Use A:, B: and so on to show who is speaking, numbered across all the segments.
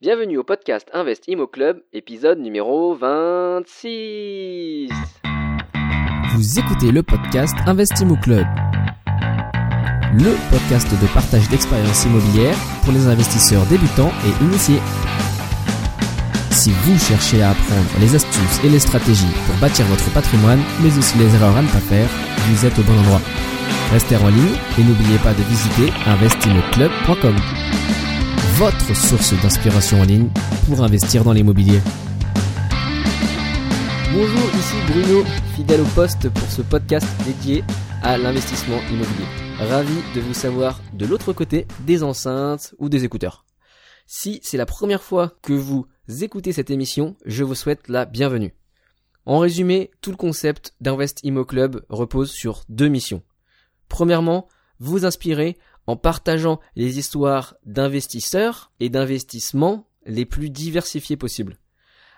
A: Bienvenue au podcast Invest Imo Club, épisode numéro 26.
B: Vous écoutez le podcast Investimo Club, le podcast de partage d'expériences immobilières pour les investisseurs débutants et initiés. Si vous cherchez à apprendre les astuces et les stratégies pour bâtir votre patrimoine, mais aussi les erreurs à ne pas faire, vous êtes au bon endroit. Restez en ligne et n'oubliez pas de visiter investimoclub.com, votre source d'inspiration en ligne pour investir dans l'immobilier.
A: Bonjour, ici Bruno, fidèle au poste pour ce podcast dédié à l'investissement immobilier. Ravi de vous savoir de l'autre côté des enceintes ou des écouteurs. Si c'est la première fois que vous écoutez cette émission, je vous souhaite la bienvenue. En résumé, tout le concept d'Invest Immo Club repose sur deux missions. Premièrement, vous inspirer en partageant les histoires d'investisseurs et d'investissements les plus diversifiés possibles,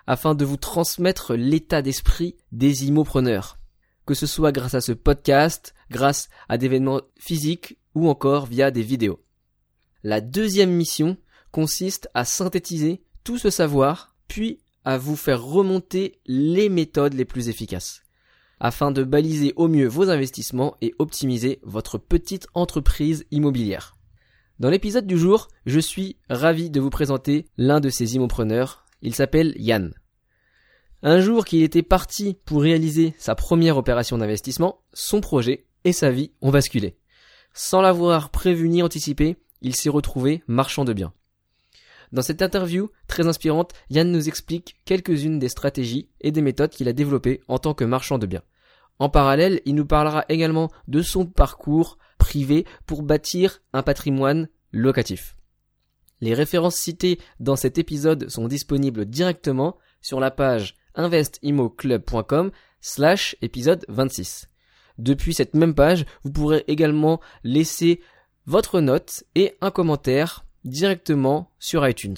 A: afin de vous transmettre l'état d'esprit des immopreneurs, que ce soit grâce à ce podcast, grâce à des événements physiques ou encore via des vidéos. La deuxième mission consiste à synthétiser tout ce savoir, puis à vous faire remonter les méthodes les plus efficaces afin de baliser au mieux vos investissements et optimiser votre petite entreprise immobilière. Dans l'épisode du jour, je suis ravi de vous présenter l'un de ces immopreneurs. Il s'appelle Yann. Un jour qu'il était parti pour réaliser sa première opération d'investissement, son projet et sa vie ont basculé. Sans l'avoir prévu ni anticipé, il s'est retrouvé marchand de biens. Dans cette interview très inspirante, Yann nous explique quelques-unes des stratégies et des méthodes qu'il a développées en tant que marchand de biens. En parallèle, il nous parlera également de son parcours privé pour bâtir un patrimoine locatif. Les références citées dans cet épisode sont disponibles directement sur la page investimoclub.com slash épisode 26. Depuis cette même page, vous pourrez également laisser votre note et un commentaire directement sur iTunes.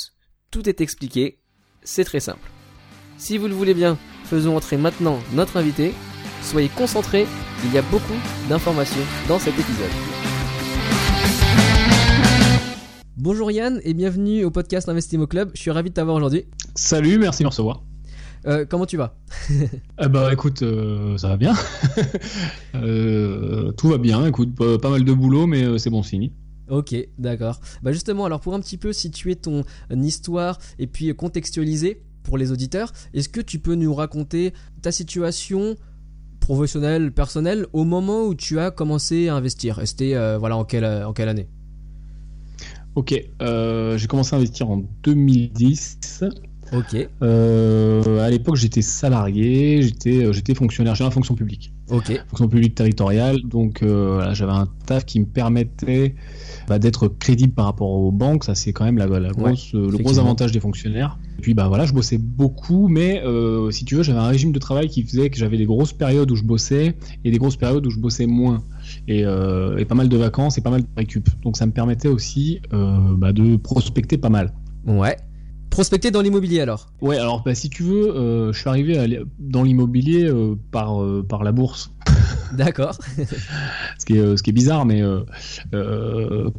A: Tout est expliqué, c'est très simple. Si vous le voulez bien, faisons entrer maintenant notre invité. Soyez concentrés, il y a beaucoup d'informations dans cet épisode. Bonjour Yann et bienvenue au podcast Investimo Club. Je suis ravi de t'avoir aujourd'hui.
C: Salut, merci de me recevoir.
A: Euh, comment tu vas?
C: Eh Bah écoute, euh, ça va bien. euh, tout va bien, écoute, pas, pas mal de boulot, mais c'est bon signe.
A: Ok, d'accord. Bah justement, alors pour un petit peu situer ton histoire et puis contextualiser pour les auditeurs, est-ce que tu peux nous raconter ta situation professionnelle, personnelle au moment où tu as commencé à investir? Et C'était euh, voilà en quelle en quelle année?
C: Ok, euh, j'ai commencé à investir en 2010.
A: Ok,
C: Euh, à l'époque, j'étais salarié, j'étais euh, j'étais fonctionnaire, j'avais une fonction publique,
A: ok,
C: fonction publique territoriale, donc euh, voilà, j'avais un taf qui me permettait bah, d'être crédible par rapport aux banques. Ça, c'est quand même la, la grosse, le gros avantage des fonctionnaires. Et puis bah voilà, je bossais beaucoup, mais euh, si tu veux, j'avais un régime de travail qui faisait que j'avais des grosses périodes où je bossais et des grosses périodes où je bossais moins. Et, et pas mal de vacances et pas mal de récup. Donc ça me permettait aussi bah, de prospecter pas mal.
A: ouais. Prospecter dans l'immobilier alors
C: Ouais, alors bah, si tu veux, euh, je suis arrivé à dans l'immobilier euh, par, euh, par la bourse.
A: D'accord.
C: ce, qui est, ce qui est bizarre, mais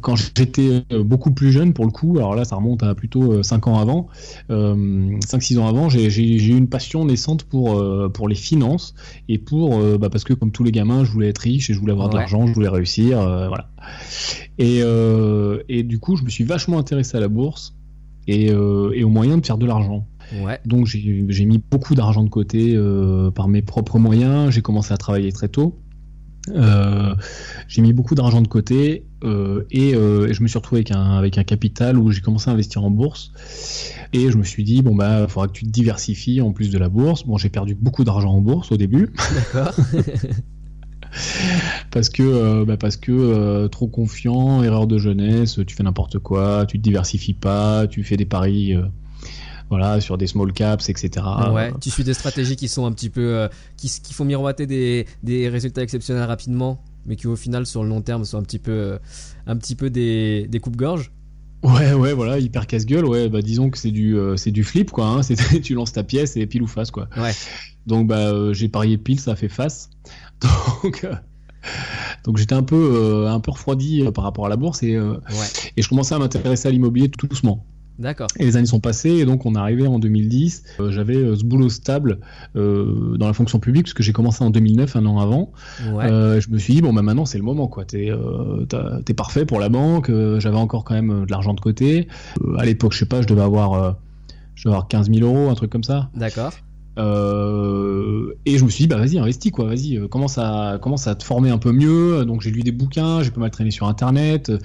C: quand j'étais beaucoup plus jeune, pour le coup, alors là ça remonte à plutôt 5 ans avant, 5-6 ans avant, j'ai eu une passion naissante pour, pour les finances et pour, bah, parce que comme tous les gamins, je voulais être riche et je voulais avoir de l'argent, je voulais réussir, voilà. Et, et du coup, je me suis vachement intéressé à la bourse et, euh, et aux moyens de faire de l'argent.
A: Ouais.
C: Donc j'ai j'ai mis beaucoup d'argent de côté euh, par mes propres moyens. J'ai commencé à travailler très tôt. Euh, j'ai mis beaucoup d'argent de côté euh, et, euh, et je me suis retrouvé avec un, avec un capital où j'ai commencé à investir en bourse. Et je me suis dit, bon, bah, il faudra que tu te diversifies en plus de la bourse. Bon, j'ai perdu beaucoup d'argent en bourse au début
A: D'accord.
C: parce que, euh, bah, parce que euh, trop confiant, erreur de jeunesse, tu fais n'importe quoi, tu te diversifies pas, tu fais des paris. euh, voilà, sur des small caps, etc.
A: ouais. Tu suis des stratégies qui sont un petit peu qui, qui font miroiter des, des résultats exceptionnels rapidement, mais qui au final sur le long terme sont un petit peu un petit peu des, des coupes-gorge.
C: Ouais, ouais, voilà, hyper casse-gueule. Ouais, bah disons que c'est du, euh, c'est du flip, quoi. Hein, c'est, tu lances ta pièce et pile ou face, quoi.
A: Ouais.
C: Donc, bah, euh, j'ai parié pile, ça a fait face. Donc, euh, donc j'étais un peu, euh, un peu refroidi euh, par rapport à la bourse et, euh,
A: Ouais.
C: et je commençais à m'intéresser à l'immobilier tout doucement.
A: D'accord.
C: Et les années sont passées, et donc on est arrivé en 2010. Euh, J'avais euh, ce boulot stable euh, dans la fonction publique, parce que j'ai commencé en 2009, un an avant.
A: Ouais.
C: Je me suis dit, bon, bah maintenant c'est le moment, quoi. T'es t'es parfait pour la banque. J'avais encore quand même de l'argent de côté. À l'époque, je sais pas, je devais avoir, je devais avoir 15 000 euros, un truc comme ça.
A: D'accord.
C: Euh, et je me suis dit, bah vas-y, investis quoi, vas-y, euh, commence à, commence à te former un peu mieux. Donc j'ai lu des bouquins, j'ai pas mal traîné sur Internet. Euh,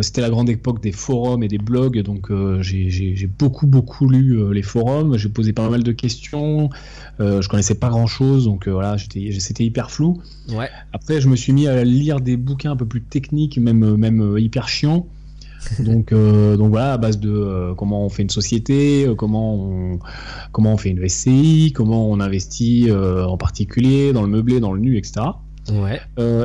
C: C'était la grande époque des forums et des blogs, donc euh, j'ai- beaucoup, beaucoup lu euh, les forums. J'ai posé pas mal de questions. Je connaissais pas grand-chose, donc euh, voilà, j'étais- c'était hyper flou.
A: Ouais.
C: Après, je me suis mis à lire des bouquins un peu plus techniques, même, même hyper chiants. donc, euh, donc voilà, à base de euh, comment on fait une société, euh, comment on, comment on fait une SCI, comment on investit en particulier dans le meublé, dans le nu, etc.
A: Ouais.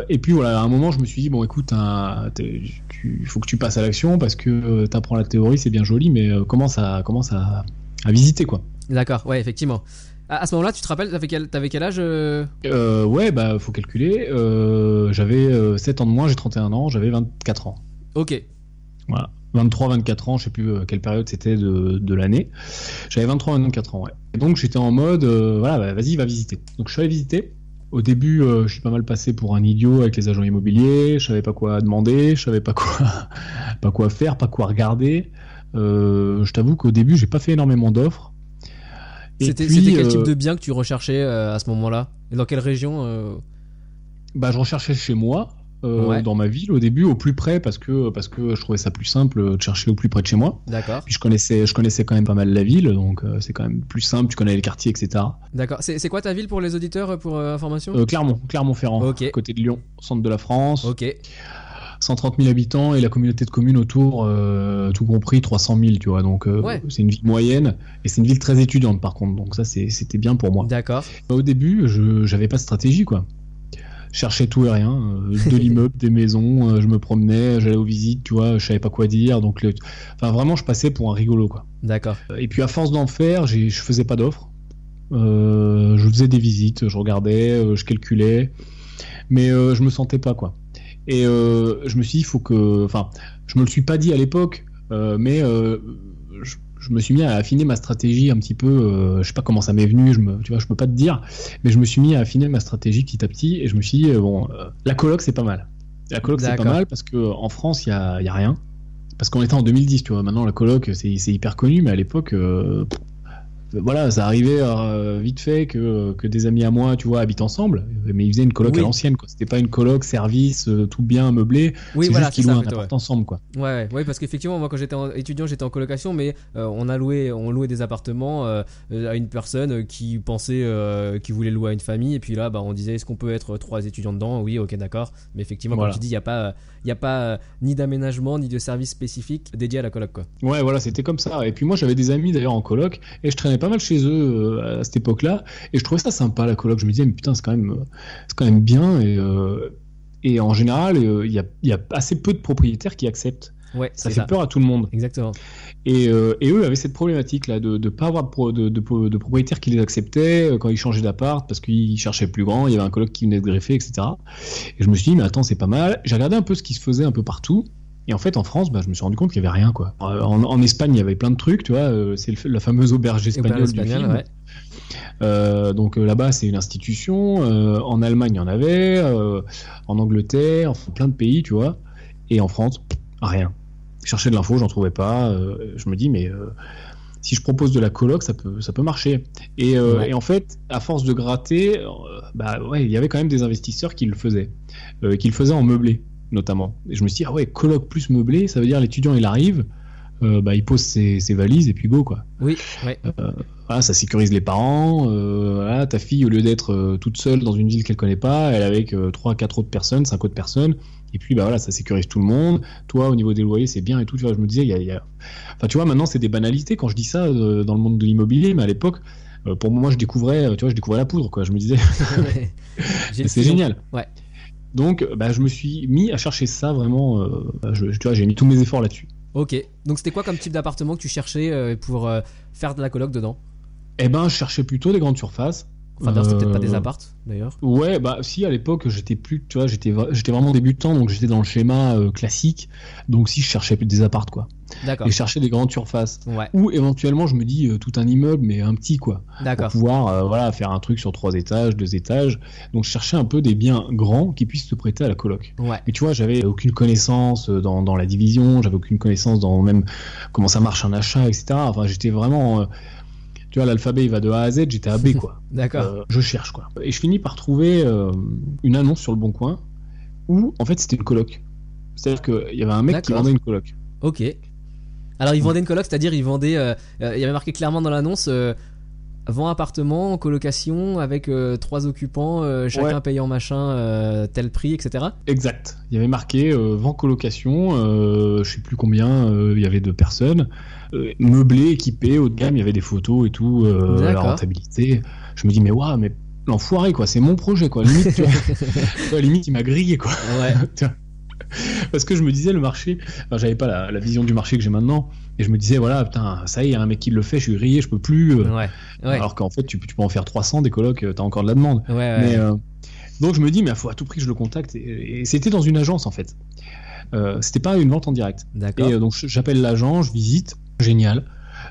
C: Et puis voilà, à un moment, je me suis dit, bon, écoute, il faut que tu passes à l'action parce que tu apprends la théorie, c'est bien joli, mais commence, à, commence à, à visiter, quoi.
A: D'accord. Ouais, effectivement. À, ce moment-là, tu te rappelles, t'avais quel, t'avais quel âge euh?
C: Euh, ouais, bah, faut calculer. Euh, j'avais euh, 7 ans de moins, j'ai 31 ans, j'avais 24 ans.
A: Ok.
C: Voilà. 23, 24 ans, je sais plus euh, quelle période c'était de, de l'année. J'avais 23, 24 ans, ouais. Et donc j'étais en mode, euh, voilà, bah, vas-y, va visiter. Donc je suis allé visiter. Au début, euh, je suis pas mal passé pour un idiot avec les agents immobiliers. Je savais pas quoi demander, je savais pas quoi, pas quoi faire, pas quoi regarder. Euh, je t'avoue qu'au début, j'ai pas fait énormément d'offres.
A: C'était quel type de bien que tu recherchais à ce moment-là? Et dans quelle région
C: Bah, je recherchais chez moi, euh,
A: Ouais.
C: dans ma ville au début, au plus près, parce que, parce que je trouvais ça plus simple de chercher au plus près de chez moi.
A: D'accord.
C: Puis je connaissais, je connaissais quand même pas mal la ville, donc euh, c'est quand même plus simple, tu connais les quartiers, etc.
A: D'accord. C'est quoi ta ville pour les auditeurs, euh, pour information?
C: Clermont, Clermont-Ferrand,
A: Ok.
C: à côté de Lyon, centre de la France,
A: Ok.
C: 130 000 habitants et la communauté de communes autour, euh, tout compris 300 000, tu vois. Donc euh,
A: Ouais.
C: c'est une ville moyenne et c'est une ville très étudiante par contre, donc ça c'était bien pour moi.
A: D'accord.
C: Au début, je j'avais pas de stratégie quoi. Cherchais tout et rien, euh, de l'immeuble, des maisons, euh, je me promenais, j'allais aux visites, tu vois, je savais pas quoi dire, donc le- enfin vraiment je passais pour un rigolo quoi.
A: D'accord.
C: Et puis à force d'en faire, je faisais pas d'offres. Euh, je faisais des visites, je regardais, euh, je calculais, mais euh, je me sentais pas quoi. Et euh, je me suis dit, il faut que, enfin, je me le suis pas dit à l'époque, euh, mais euh, je, je me suis mis à affiner ma stratégie un petit peu. euh, je sais pas comment ça m'est venu, je me, tu vois, je peux pas te dire, mais je me suis mis à affiner ma stratégie petit à petit, et je me suis dit, euh, bon, euh, la coloc c'est pas mal. La coloc c'est pas mal parce que en France il y a, il y a rien. Parce qu'on était en 2010, tu vois. Maintenant, la coloc, c'est c'est hyper connu, mais à l'époque, euh, voilà, ça arrivait euh, vite fait que, que des amis à moi, tu vois, habitent ensemble. Mais ils faisaient une coloc
A: Oui.
C: à l'ancienne, quoi. C'était pas une coloc service, euh, tout bien meublé.
A: Oui, voilà,
C: juste
A: c'est
C: qu'ils louaient un
A: ouais.
C: ensemble, quoi.
A: Ouais, ouais, ouais, parce qu'effectivement, moi, quand j'étais étudiant, j'étais en colocation, mais euh, on a loué, on louait des appartements à une personne qui pensait, qui voulait louer à une famille, et puis là, bah, on disait, est-ce qu'on peut être trois étudiants dedans? Oui, ok, d'accord. Mais effectivement,
C: Voilà.
A: comme tu dis, il n'y a pas, il y a pas ni d'aménagement ni de service spécifique dédié à la coloc, quoi.
C: Ouais, voilà, c'était comme ça. Et puis moi, j'avais des amis d'ailleurs en coloc, et je traînais pas mal chez eux euh, à cette époque-là, et je trouvais ça sympa la coloc. Je me disais, mais putain, c'est quand même, euh, c'est quand même bien. Et, euh, et en général, il y, a, y a assez peu de propriétaires qui acceptent.
A: Ouais,
C: Ça fait
A: ça.
C: peur à tout le monde.
A: Exactement.
C: Et, euh, et eux avaient cette problématique là de ne pas avoir de, pro- de, de- de propriétaires qui les acceptaient quand ils changeaient d'appart parce qu'ils cherchaient plus grand, il y avait un coloc qui venait de greffer, etc. Et je me suis dit, mais attends, c'est pas mal. J'ai regardé un peu ce qui se faisait un peu partout. Et en fait, en France, bah, je me suis rendu compte qu'il y avait rien, quoi. Euh, En, en Espagne, il y avait plein de trucs, tu vois. euh, c'est la fameuse auberge espagnole
A: auberge
C: du film.
A: ouais.
C: Euh, donc là-bas, c'est une institution. Euh, en Allemagne, il y en avait. euh, en Angleterre, enfin plein de pays, tu vois. Et en France, rien. Je cherchais de l'info, j'en trouvais pas. je me dis, mais si je propose de la coloc, ça peut, ça peut marcher. Et, euh,
A: Ouais.
C: et en fait, à force de gratter, euh, bah ouais, il y avait quand même des investisseurs qui le faisaient, euh, qui le faisaient en meublé, notamment. Et je me suis dit, ah ouais, coloc plus meublé, ça veut dire l'étudiant, il arrive, euh, bah, il pose ses, ses valises et puis go, quoi.
A: Oui, ouais.
C: Voilà, ça sécurise les parents. euh, voilà, ta fille, au lieu d'être euh, toute seule dans une ville qu'elle connaît pas, elle est avec euh, trois, quatre autres personnes, cinq autres personnes. Et puis, bah voilà, ça sécurise tout le monde. Toi, au niveau des loyers, c'est bien et tout. Tu vois, je me disais, il y a, y a- enfin, tu vois, maintenant, c'est des banalités quand je dis ça euh, dans le monde de l'immobilier, mais à l'époque, euh, pour moi, je découvrais, euh, tu vois, je découvrais la poudre, quoi. Je me disais, c'est génial.
A: Ouais.
C: Donc, bah, je me suis mis à chercher ça vraiment. euh, bah, je, tu vois, j'ai mis tous mes efforts là-dessus.
A: Ok. Donc c'était quoi comme type d'appartement que tu cherchais euh, pour euh, faire de la coloc dedans?
C: Eh ben, je cherchais plutôt des grandes surfaces.
A: Enfin, d'ailleurs, c'était peut-être pas
C: Euh,
A: des appartes, d'ailleurs.
C: Ouais, bah si à l'époque j'étais plus, tu vois, j'étais j'étais vraiment débutant, donc j'étais dans le schéma euh, classique. Donc si je cherchais des appartes quoi,
A: D'accord.
C: et je cherchais des grandes surfaces.
A: Ouais,
C: Ou éventuellement je me dis euh, tout un immeuble mais un petit quoi, pour
A: d'accord.
C: pouvoir euh, voilà faire un truc sur trois étages, deux étages. Donc je cherchais un peu des biens grands qui puissent se prêter à la coloc.
A: Ouais,
C: Mais tu vois, j'avais aucune connaissance euh, dans, dans la division, j'avais aucune connaissance dans même comment ça marche un achat, etc. Enfin, j'étais vraiment, euh, tu vois, l'alphabet il va de A à Z, j'étais à B quoi.
A: d'accord.
C: Euh, je cherche quoi. Et je finis par trouver euh, une annonce sur le Bon Coin où en fait c'était une coloc. C'est-à-dire qu'il y avait un mec qui vendait une coloc.
A: Ok. Alors, ils vendaient une coloc, c'est-à-dire ils vendaient. euh, euh, il y avait marqué clairement dans l'annonce euh, vend appartement en colocation avec euh, trois occupants, euh, chacun
C: Ouais.
A: payant machin euh, tel prix, etc.
C: Exact. Il y avait marqué vent colocation, je sais plus combien il y avait de personnes, meublé, équipé, haut de gamme, il y avait des photos et tout, la rentabilité. Je me dis mais waouh, mais l'enfoiré quoi, c'est mon projet quoi. Limite, tu vois, limite il m'a grillé quoi.
A: Ouais.
C: Parce que je me disais le marché, enfin, j'avais pas la, la vision du marché que j'ai maintenant, et je me disais voilà putain ça y est, il y a un mec qui le fait, je suis grillé, je peux plus. euh,
A: ouais, ouais.
C: Alors qu'en fait tu, peux- tu peux en faire 300 des colocs, euh, t'as encore de la demande.
A: ouais.
C: Mais euh, donc je me dis, mais il faut à tout prix que je le contacte. Et, et c'était dans une agence en fait. Euh, c'était pas une vente en direct. Et donc j'appelle l'agent, je visite, génial.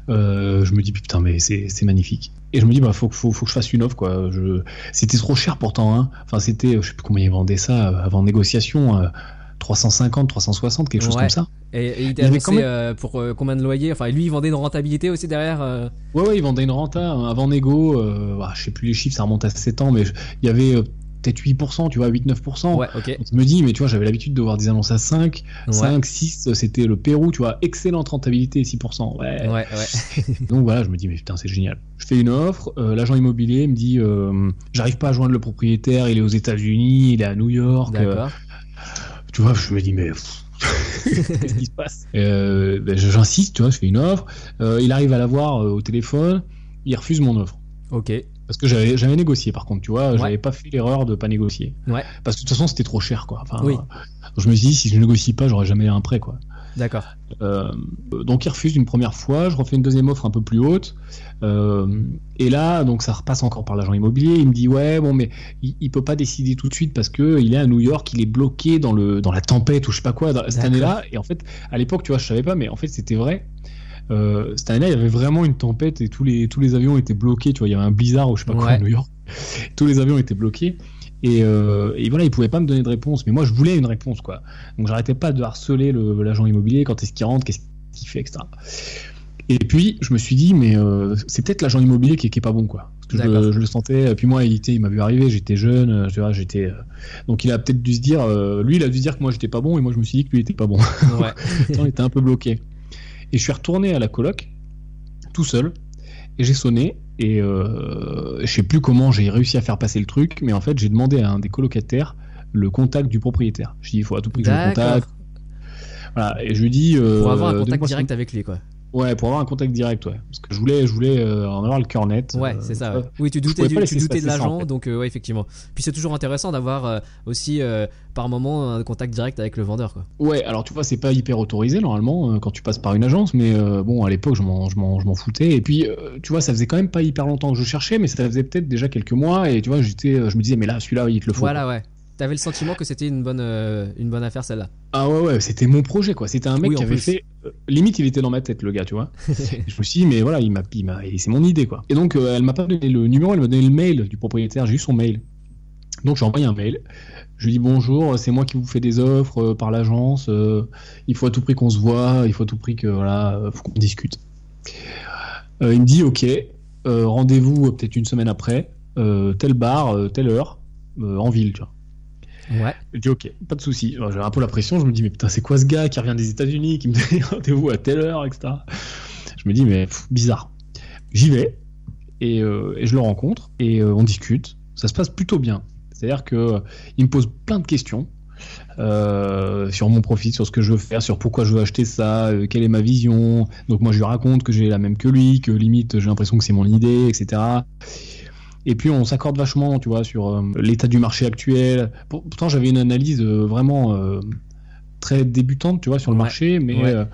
C: Euh, je me dis putain mais c'est magnifique. Et je me dis bah faut, faut, faut que je fasse une offre quoi. Je... C'était trop cher pourtant. Hein. Enfin c'était, je sais plus combien ils vendaient ça avant négociation. 350, 360, quelque chose
A: Ouais.
C: comme ça.
A: Et, et il
C: il avait quand même-
A: euh, pour euh, combien de loyers? Enfin, lui, il vendait une rentabilité aussi derrière. euh,
C: Ouais ouais ils vendaient une renta avant. Euh, bah, je sais plus les chiffres, ça remonte à 7 ans, mais je- il y avait peut-être 8%, tu vois 8-9%.
A: Ouais, ok.
C: Donc, je me dis, mais tu vois, j'avais l'habitude de voir des annonces à 5,
A: Ouais,
C: 5, 6, c'était le Pérou, tu vois, excellente rentabilité, 6%. Ouais.
A: ouais, ouais.
C: Donc voilà, je me dis, mais putain, c'est génial. Je fais une offre, euh, l'agent immobilier me dit, euh, j'arrive pas à joindre le propriétaire, il est aux États-Unis, il est à New York. euh,
A: D'accord.
C: Tu vois, je me dis, mais. Qu'est-ce qui se passe? Euh, ben, J'insiste, tu vois, je fais une offre. Euh, il arrive à l'avoir euh, au téléphone, il refuse mon offre.
A: Ok.
C: Parce que j'avais j'avais négocié par contre, tu vois,
A: Ouais.
C: j'avais pas fait l'erreur de pas négocier.
A: Ouais.
C: Parce que de toute façon c'était trop cher quoi. Enfin,
A: Oui.
C: je me suis dit si je négocie pas, j'aurais jamais un prêt quoi.
A: D'accord.
C: Euh, donc il refuse une première fois, je refais une deuxième offre un peu plus haute. Euh, et là donc ça repasse encore par l'agent immobilier, il me dit ouais bon mais il, il peut pas décider tout de suite parce que il est à New York, il est bloqué dans le dans la tempête ou je sais pas quoi dans- cette année-là. Et en fait à l'époque tu vois je savais pas mais en fait c'était vrai. Euh, cette année-là, il y avait vraiment une tempête et tous les, tous les avions étaient bloqués. Tu vois, il y avait un blizzard ou je sais pas quoi à New York. Tous les avions étaient bloqués. Et, euh, et voilà, il pouvait pas me donner de réponse. Mais moi, je voulais une réponse, quoi. Donc, j'arrêtais pas de harceler le- l'agent immobilier quand est-ce qu'il rentre, qu'est-ce qu'il fait, etc. Et puis, je me suis dit, mais euh, c'est peut-être l'agent immobilier qui, qui est pas bon, quoi. Parce que je, le- je le sentais. Et puis moi, il, il m'a vu arriver, j'étais jeune, euh, j'étais. donc, il a peut-être dû se dire, euh, lui, il a dû se dire que moi, j'étais pas bon, et moi, je me suis dit que lui était pas bon.
A: Ouais.
C: on était un peu bloqué. Et je suis retourné à la coloc, tout seul, et j'ai sonné, et euh, je sais plus comment j'ai réussi à faire passer le truc, mais en fait, j'ai demandé à un des colocataires le contact du propriétaire. Je dis, il faut à tout prix que je le contacte. Voilà, et je lui dis. euh,
A: Pour avoir un contact direct avec lui, quoi.
C: Ouais, pour avoir un contact direct, ouais. Parce que je voulais, je voulais euh, en avoir le cœur net.
A: Ouais,
C: euh,
A: c'est ça. ouais. Oui, tu doutais, du, tu doutais de
C: en
A: l'agent,
C: fait.
A: donc euh, ouais, effectivement. Puis c'est toujours intéressant d'avoir aussi par moment un contact direct avec le vendeur, quoi.
C: Ouais, alors tu vois, c'est pas hyper autorisé normalement quand tu passes par une agence, mais bon, à l'époque, je m'en, je m'en, je m'en foutais. Et puis, euh, tu vois, ça faisait quand même pas hyper longtemps que je cherchais, mais ça faisait peut-être déjà quelques mois. Et tu vois, j'étais, je me disais, mais là, celui-là, il te le faut.
A: Voilà, ouais. T'avais le sentiment que c'était une bonne, euh, une bonne affaire celle-là.
C: Ah ouais, ouais, c'était mon projet, quoi. C'était un mec
A: Oui,
C: qui avait
A: plus.
C: fait. euh, limite, il était dans ma tête, le gars, tu vois. Je me suis dit, mais voilà, il m'a, il m'a, et c'est mon idée, quoi. Et donc, euh, elle m'a pas donné le numéro, elle m'a donné le mail du propriétaire. J'ai eu son mail. Donc, j'ai envoyé un mail. Je lui dis bonjour, c'est moi qui vous fais des offres par l'agence. il faut à tout prix qu'on se voit. Il faut à tout prix que voilà, faut qu'on discute. Il me dit, ok, rendez-vous peut-être une semaine après, tel bar, telle heure, en ville, tu vois.
A: Ouais.
C: Je dis ok, pas de souci. J'avais un peu la pression, je me dis mais putain c'est quoi ce gars qui revient des États-Unis, qui me donne rendez-vous à telle heure, etc. Je me dis mais bizarre. J'y vais et, euh, et je le rencontre et euh, on discute. Ça se passe plutôt bien. C'est-à-dire que euh, il me pose plein de questions sur mon profit, sur ce que je veux faire, sur pourquoi je veux acheter ça, quelle est ma vision. Donc moi je lui raconte que j'ai la même que lui, que limite j'ai l'impression que c'est mon idée, etc. Et puis on s'accorde vachement, tu vois, sur euh, l'état du marché actuel. Pour- Pourtant j'avais une analyse euh, vraiment euh, très débutante, tu vois, sur le
A: Ouais.
C: marché, mais
A: Ouais.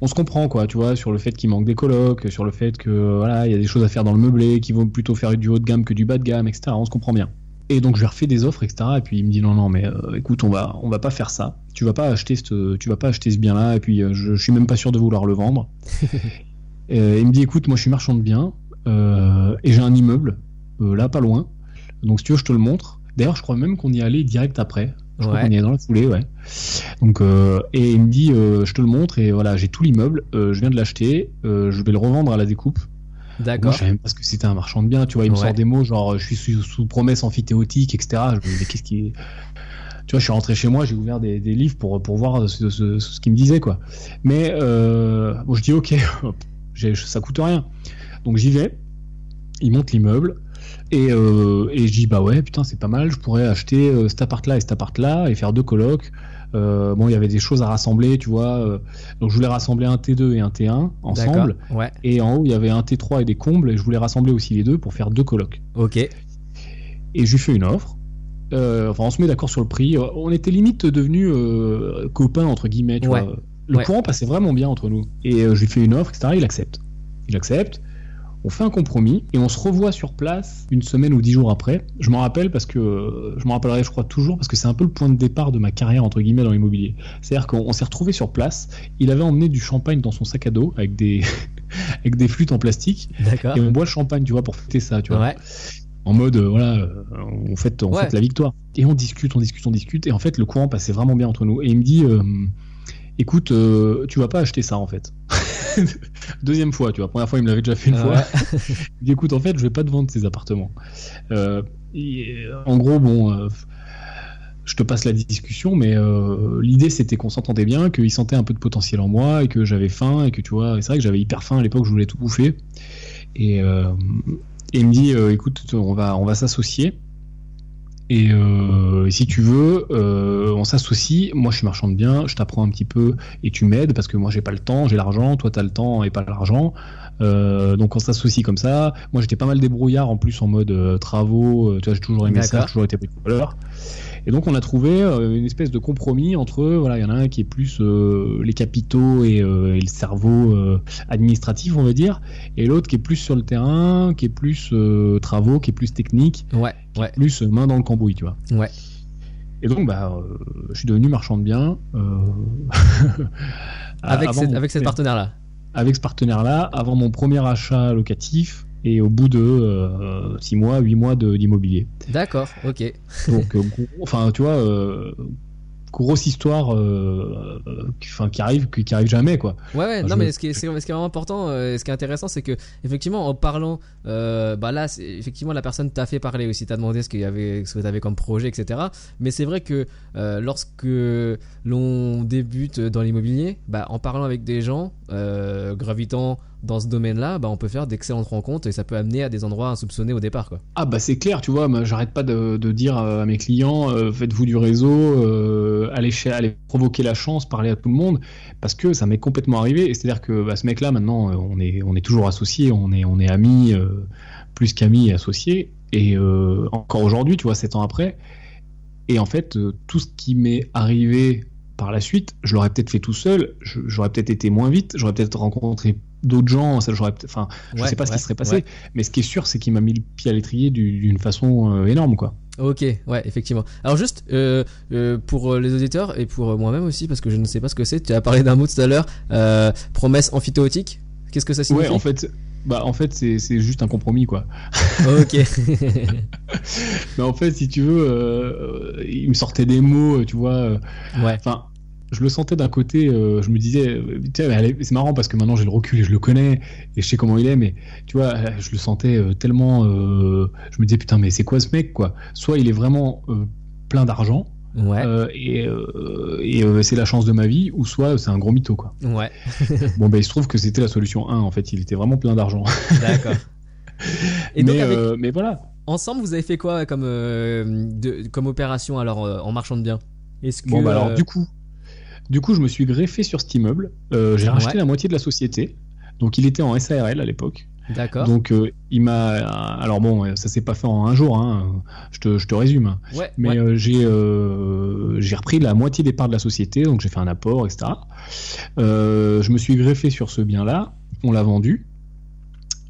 C: on se comprend quoi, tu vois, sur le fait qu'il manque des colocs, sur le fait que voilà, il y a des choses à faire dans le meublé, qui vont plutôt faire du haut de gamme que du bas de gamme, etc. On se comprend bien. Et donc je lui refais des offres, etc. Et puis il me dit non non mais euh, écoute on va on va pas faire ça. Tu vas pas acheter ce tu vas pas acheter ce bien là. Et puis euh, je, je suis même pas sûr de vouloir le vendre. Euh, il me dit écoute moi je suis marchand de biens et j'ai un immeuble là pas loin. Donc si tu veux je te le montre. D'ailleurs je crois même qu'on y allait direct après. Je crois qu'on y est dans la foulée ouais. Donc et il me dit je te le montre et voilà j'ai tout l'immeuble. je viens de l'acheter. je vais le revendre à la découpe.
A: D'accord.
C: Je savais même pas ce que c'était un marchand de biens, tu vois. Il me
A: Ouais.
C: sort des mots genre je suis sous, sous promesse amphithéotique, etc. Je me dis, qu'est-ce qui. Tu vois, je suis rentré chez moi, j'ai ouvert des, des livres pour, pour voir ce, ce, ce qu'il me disait, quoi. Mais euh, bon, je dis ok, ça coûte rien. Donc j'y vais, il monte l'immeuble. Et, euh, et je dis bah ouais putain c'est pas mal je pourrais acheter euh, cet appart là et cet appart là et faire deux colocs Euh, bon il y avait des choses à rassembler tu vois euh, donc je voulais rassembler un T2 et un T1 ensemble.
A: Ouais.
C: et en haut, il y avait un T3 et des combles, et je voulais rassembler aussi les deux pour faire deux colocs.
A: Ok.
C: Et je lui fais une offre. Enfin, on se met d'accord sur le prix. On était limite devenus copains, entre guillemets. Tu
A: Ouais.
C: vois. Le
A: Ouais.
C: courant passait vraiment bien entre nous. Et je lui fais une offre, etc. Il accepte. Il accepte. On fait un compromis et on se revoit sur place une semaine ou dix jours après. Je m'en rappelle parce que je m'en rappellerai, je crois toujours, parce que c'est un peu le point de départ de ma carrière entre guillemets dans l'immobilier. C'est-à-dire qu'on on s'est retrouvé sur place. Il avait emmené du champagne dans son sac à dos avec des avec des flûtes en plastique et on boit le champagne, tu vois, pour fêter ça, tu vois.
A: Ouais.
C: En mode, euh, voilà, euh, on fête, on
A: Ouais.
C: fête la victoire. Et on discute, on discute, on discute. Et en fait, le courant passait vraiment bien entre nous. Et il me dit, euh, écoute, euh, tu vas pas acheter ça, en fait. Deuxième fois, tu vois. Première fois, il me l'avait déjà fait une
A: Ah
C: fois. Il dit, écoute, en fait, je vais pas te vendre ces appartements. Euh, et, en gros, bon, euh, je te passe la discussion, mais l'idée c'était qu'on s'entendait bien, qu'il sentait un peu de potentiel en moi et que j'avais faim et que tu vois, et c'est vrai que j'avais hyper faim à l'époque, je voulais tout bouffer. Et, et il me dit, écoute, on va, on va s'associer. Et euh, si tu veux, euh, on s'associe. Moi, je suis marchand de biens, je t'apprends un petit peu et tu m'aides parce que moi, j'ai pas le temps, j'ai l'argent. Toi, t'as le temps et pas l'argent. Euh, donc, on s'associe comme ça. Moi, j'étais pas mal débrouillard en plus en mode euh, travaux. tu vois, j'ai toujours aimé ça, j'ai toujours été bricoleur. Et donc, on a trouvé euh, une espèce de compromis entre, voilà, il y en a un qui est plus euh, les capitaux et, euh, et le cerveau euh, administratif, on va dire, et l'autre qui est plus sur le terrain, qui est plus euh, travaux, qui est plus technique,
A: Ouais. Ouais.
C: plus euh, main dans le cambouis, tu vois.
A: Ouais.
C: Et donc, bah, euh, je suis devenu marchand de biens. euh,
A: Avec, cette,
C: mon
A: avec cette
C: premier-
A: partenaire-là.
C: avec ce partenaire-là, avant mon premier achat locatif et au bout de 6 mois, 8 mois de- d'immobilier.
A: D'accord. Ok.
C: Donc, euh, gros- enfin, tu vois, euh, grosse histoire euh, euh, qui, enfin, qui arrive, qui, qui arrive jamais, quoi.
A: Ouais, ouais,
C: Enfin,
A: non, mais ce qui est, c'est- ce qui est vraiment important, euh, ce qui est intéressant, c'est que, effectivement, en parlant, euh, bah là, effectivement, la personne t'a fait parler aussi, t'a demandé ce qu'il y avait, ce que t'avais comme projet, etc. Mais c'est vrai que euh, lorsque l'on débute dans l'immobilier, bah, en parlant avec des gens, euh, gravitant dans ce domaine-là, bah, on peut faire d'excellentes rencontres et ça peut amener à des endroits insoupçonnés au départ.
C: Ah bah c'est clair, tu vois, j'arrête pas de, dire à mes clients, euh, faites-vous du réseau, euh, allez, allez provoquer la chance, parler à tout le monde, parce que ça m'est complètement arrivé. C'est-à-dire que bah, ce mec-là, maintenant, euh, on est, on est toujours associés, on est, on est amis, euh, plus qu'amis et associés. Et encore aujourd'hui, tu vois, sept ans après. Et en fait, tout ce qui m'est arrivé par la suite, je l'aurais peut-être fait tout seul, j'aurais peut-être été moins vite, j'aurais peut-être rencontré d'autres gens, ça j'aurais enfin, je
A: Ouais,
C: sais pas ce qui serait passé,
A: ouais.
C: mais ce qui est sûr, c'est qu'il m'a mis le pied à l'étrier du- d'une façon euh, énorme, quoi.
A: Ok, ouais, effectivement. Alors juste euh, euh, pour les auditeurs et pour moi-même aussi, parce que je ne sais pas ce que c'est. Tu as parlé d'un mot tout à l'heure, promesse amphithéotique. Qu'est-ce que ça signifie?
C: Ouais, en fait, bah, en fait, c'est c'est juste un compromis, quoi.
A: Ok.
C: Mais en fait, si tu veux, euh, il me sortait des mots, tu vois. euh,
A: ouais.
C: Enfin, je le sentais d'un côté, euh, je me disais, euh, c'est marrant parce que maintenant j'ai le recul et je le connais et je sais comment il est, mais tu vois, euh, je le sentais tellement. euh, je me disais, putain, mais c'est quoi ce mec, quoi? Soit il est vraiment euh, plein d'argent.
A: Ouais.
C: et et, c'est la chance de ma vie, ou soit c'est un gros mytho, quoi.
A: Ouais.
C: Bon, ben il se trouve que c'était la solution 1, en fait, il était vraiment plein d'argent.
A: D'accord. Et donc
C: mais,
A: avec,
C: mais voilà.
A: ensemble, vous avez fait quoi comme de, comme opération alors en marchand de biens que
C: Bon, bah alors,
A: euh,
C: du coup, du coup, je me suis greffé sur cet immeuble. Euh, j'ai racheté
A: Ouais.
C: la moitié de la société. Donc, il était en SARL à l'époque.
A: D'accord.
C: Donc euh, il m'a. Alors bon, ça s'est pas fait en un jour. Hein, je, te, je te résume.
A: Ouais.
C: Mais
A: ouais.
C: euh, j'ai euh, j'ai repris la moitié des parts de la société, donc j'ai fait un apport, etc. Euh, je me suis greffé sur ce bien-là. On l'a vendu.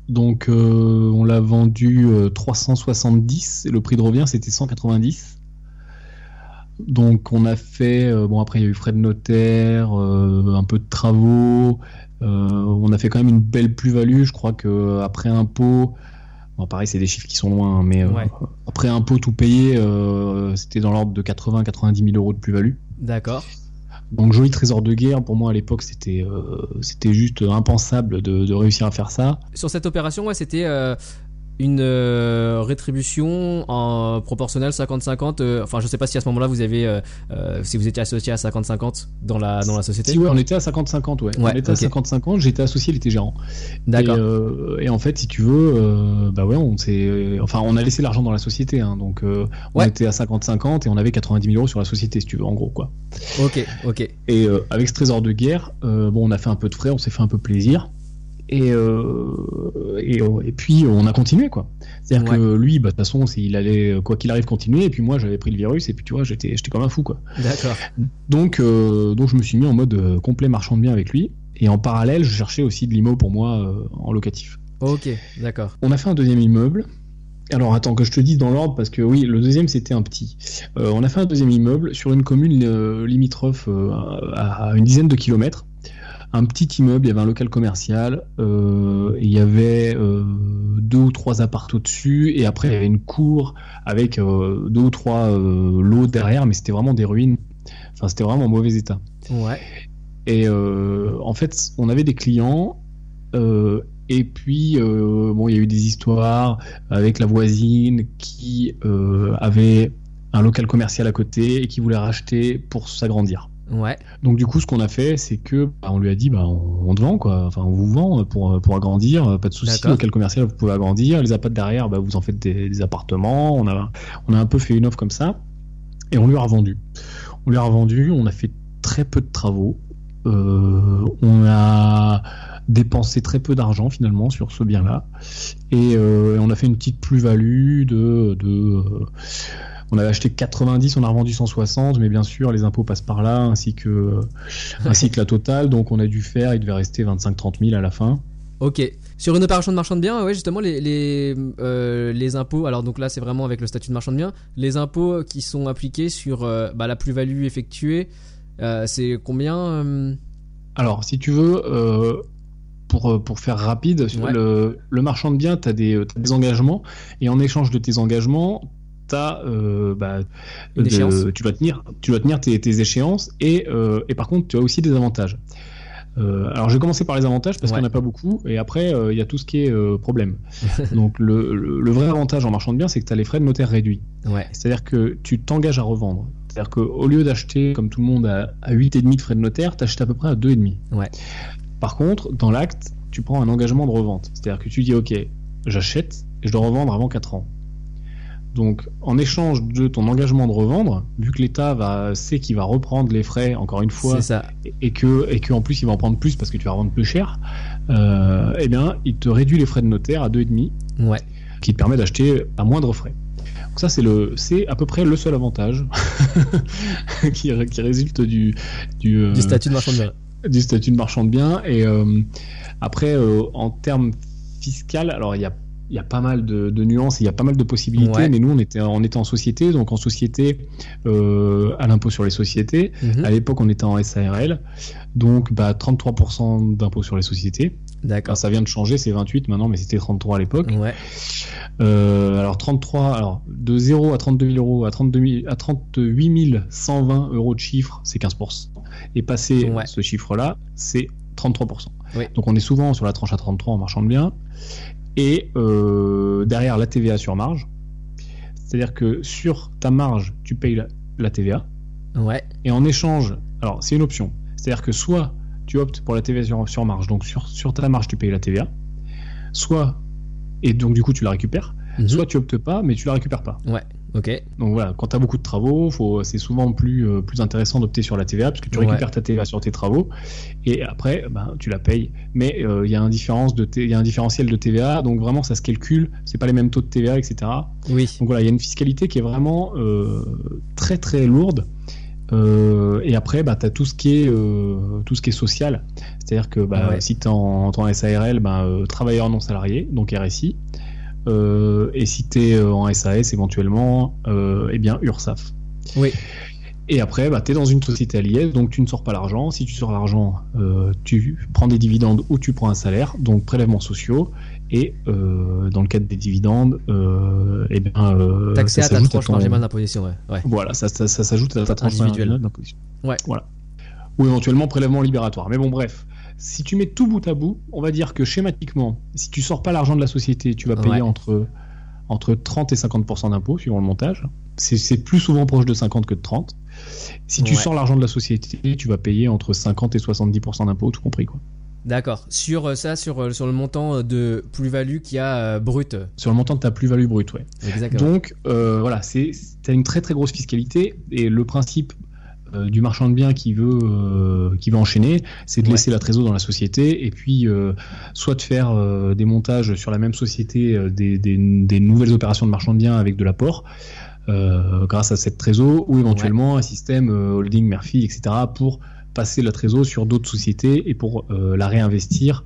C: Donc euh, on l'a vendu euh, 370. Et le prix de revient c'était 190. Donc on a fait, euh, bon après il y a eu frais de notaire, euh, un peu de travaux, euh, on a fait quand même une belle plus-value, je crois que après impôt, bon pareil c'est des chiffres qui sont loin, hein, mais euh,
A: Ouais.
C: après impôt tout payé, euh, c'était dans l'ordre de 80-90 000 euros de plus-value.
A: D'accord.
C: Donc joli trésor de guerre, pour moi à l'époque c'était euh, c'était juste impensable de, de réussir à faire ça.
A: Sur cette opération, ouais, c'était une euh, rétribution en proportionnelle 50-50. euh, enfin, je sais pas si à ce moment-là vous avez, euh, si vous étiez associé à 50-50 dans la dans la société.
C: Si ouais, on était à 50-50, ouais.
A: Ouais,
C: on était à 50-50, j'étais associé, il était gérant.
A: D'accord.
C: Et, et en fait, si tu veux, bah ouais, on s'est, enfin, on a laissé l'argent dans la société, hein, donc on
A: Ouais.
C: était à 50-50 et on avait 90 000 euros sur la société, si tu veux, en gros, quoi.
A: Ok. Ok.
C: Et avec ce trésor de guerre, bon, on a fait un peu de frais, on s'est fait un peu plaisir. Et, euh, et, euh, et puis on a continué quoi. C'est-à-dire
A: Ouais.
C: que lui, bah, de toute façon, il allait euh, quoi qu'il arrive continuer. Et puis moi, j'avais pris le virus. Et puis tu vois, j'étais, j'étais comme un fou quoi.
A: D'accord.
C: Donc, euh, donc je me suis mis en mode complet marchand de biens avec lui. Et en parallèle, je cherchais aussi de l'IMO pour moi euh, en locatif.
A: Ok. D'accord.
C: On a fait un deuxième immeuble. Alors attends que je te dise dans l'ordre parce que oui, le deuxième c'était un petit. On a fait un deuxième immeuble sur une commune limitrophe à, à une dizaine de kilomètres. Un petit immeuble, il y avait un local commercial, euh, il y avait euh, deux ou trois apparts au-dessus, et après il y avait une cour avec euh, deux ou trois lots derrière, mais c'était vraiment des ruines. Enfin, c'était vraiment en mauvais état.
A: Ouais.
C: Et en fait, on avait des clients. et puis, euh, bon, il y a eu des histoires avec la voisine qui euh, avait un local commercial à côté et qui voulait racheter pour s'agrandir.
A: Ouais.
C: Donc du coup, ce qu'on a fait, c'est que bah, on lui a dit, bah, on, on te vend quoi. Enfin, on vous vend pour pour agrandir, pas de souci. Local commercial, vous pouvez agrandir. Les appartements derrière, bah, vous en faites des, des appartements. On a on a un peu fait une offre comme ça et on lui a revendu. On lui a revendu. On a fait très peu de travaux. Euh, on a dépensé très peu d'argent finalement sur ce bien-là et, euh, on a fait une petite plus-value de, de euh, on avait acheté 90, on a revendu 160, mais bien sûr les impôts passent par là ainsi que ainsi que la totale, donc on a dû faire, il devait rester 25-30 000 à la fin.
A: Ok. Sur une opération de marchand de biens, ouais, justement, les, les, euh, les impôts, alors donc là c'est vraiment avec le statut de marchand de biens, les impôts qui sont appliqués sur euh, bah, la plus-value effectuée, euh, c'est combien
C: Alors si tu veux, pour, pour faire rapide, sur
A: Ouais.
C: le, le marchand de biens, tu as, des engagements, et en échange de tes engagements, t'as, euh, bah, de- tu dois tenir, tu dois tenir tes, tes échéances, et, euh, et par contre tu as aussi des avantages. Euh, alors je vais commencer par les avantages parce
A: Ouais.
C: qu'il n'y en a pas beaucoup et après il y a tout ce qui est problème. Donc le, le- le vrai avantage en marchand de biens c'est que tu as les frais de notaire réduits.
A: Ouais.
C: C'est-à-dire que tu t'engages à revendre. C'est-à-dire qu'au lieu d'acheter comme tout le monde à, à 8,5 de frais de notaire, tu achètes à peu près à 2,5.
A: Ouais.
C: Par contre, dans l'acte, tu prends un engagement de revente. C'est-à-dire que tu dis ok, j'achète et je dois revendre avant 4 ans. Donc, en échange de ton engagement de revendre, vu que l'État va sait qu'il va reprendre les frais encore une fois
A: ça.
C: et- et que et que en plus il va en prendre plus parce que tu vas revendre plus cher, euh, eh bien il te réduit les frais de notaire à 2,5
A: Ouais.
C: qui te permet d'acheter à moindre frais. Donc ça c'est le c'est à peu près le seul avantage qui, qui résulte du du, euh,
A: Du statut de marchand de biens.
C: du statut de marchand de biens et euh, après en termes fiscal alors il y a il y a pas mal de, de nuances, il y a pas mal de possibilités,
A: Ouais.
C: mais nous on était on était en société, donc en société euh, à l'impôt sur les sociétés.
A: Mhm.
C: À l'époque, on était en SARL, donc bah, 33% d'impôt sur les sociétés.
A: D'accord.
C: Ça vient de changer, c'est 28 maintenant, mais c'était 33 à l'époque.
A: Ouais.
C: Euh, alors 33, alors de 0 à 32 000 euros, à 32 000 à 38 120 euros de chiffre, c'est 15%. Et passer
A: Ouais.
C: ce chiffre-là, c'est 33%.
A: Oui.
C: Donc on est souvent sur la tranche à 33 en marchand de biens. Et euh, derrière la TVA sur marge, c'est-à-dire que sur ta marge, tu payes la, la TVA.
A: Ouais.
C: Et en échange, alors c'est une option. C'est-à-dire que soit tu optes pour la TVA sur, sur marge, donc sur, sur ta marge tu payes la TVA, soit, et donc du coup tu la récupères,
A: Mhm.
C: soit tu optes pas, mais tu la récupères pas.
A: Ouais. Ok.
C: Donc voilà, quand tu as beaucoup de travaux, c'est souvent plus, euh, plus intéressant d'opter sur la TVA parce que tu récupères ta TVA sur tes travaux et après ben, tu la payes. Mais euh, il y, a un y a un différentiel de TVA, donc vraiment ça se calcule, c'est pas les mêmes taux de TVA, etc.
A: Oui.
C: Donc voilà, il y a une fiscalité qui est vraiment euh, très très lourde. et après, bah, tu as tout ce, qui est, tout ce qui est social. C'est-à-dire que bah, si tu es en, en SARL, bah, travailleur non salarié, donc RSI, et si tu es euh, en SAS éventuellement, euh, eh bien URSAF.
A: Oui.
C: Et après, bah, tu es dans une société à donc tu ne sors pas l'argent. Si tu sors l'argent, tu prends des dividendes ou tu prends un salaire, donc prélèvements sociaux. Et dans le cadre des dividendes, eh bien,
A: ça à ta tranche marginale d'imposition. Ouais.
C: Voilà, ça, ça, s'ajoute à ta tranche marginale d'imposition.
A: Ouais.
C: Voilà. Ou éventuellement prélèvement libératoire. Mais bon, bref si tu mets tout bout à bout, on va dire que schématiquement, si tu sors pas l'argent de la société, tu vas payer entre, entre 30 et 50% d'impôts suivant le montage. C'est plus souvent proche de 50 que de 30. Si tu sors l'argent de la société, tu vas payer entre 50 et 70% d'impôts, tout compris. quoi.
A: D'accord. Sur euh, ça, sur, euh, sur le montant euh, de plus-value qu'il y a brut.
C: Sur le montant de ta plus-value brute, oui.
A: Exactement.
C: Donc, voilà, tu as une très très grosse fiscalité et le principe euh, du marchand de biens qui veut euh, qui veut enchaîner, c'est de laisser la trésor dans la société et puis euh, soit de faire des montages sur la même société des, des, nouvelles opérations de marchand de biens avec de l'apport. grâce à cette trésor ou éventuellement un système holding Murphy etc pour passer la trésor sur d'autres sociétés et pour la réinvestir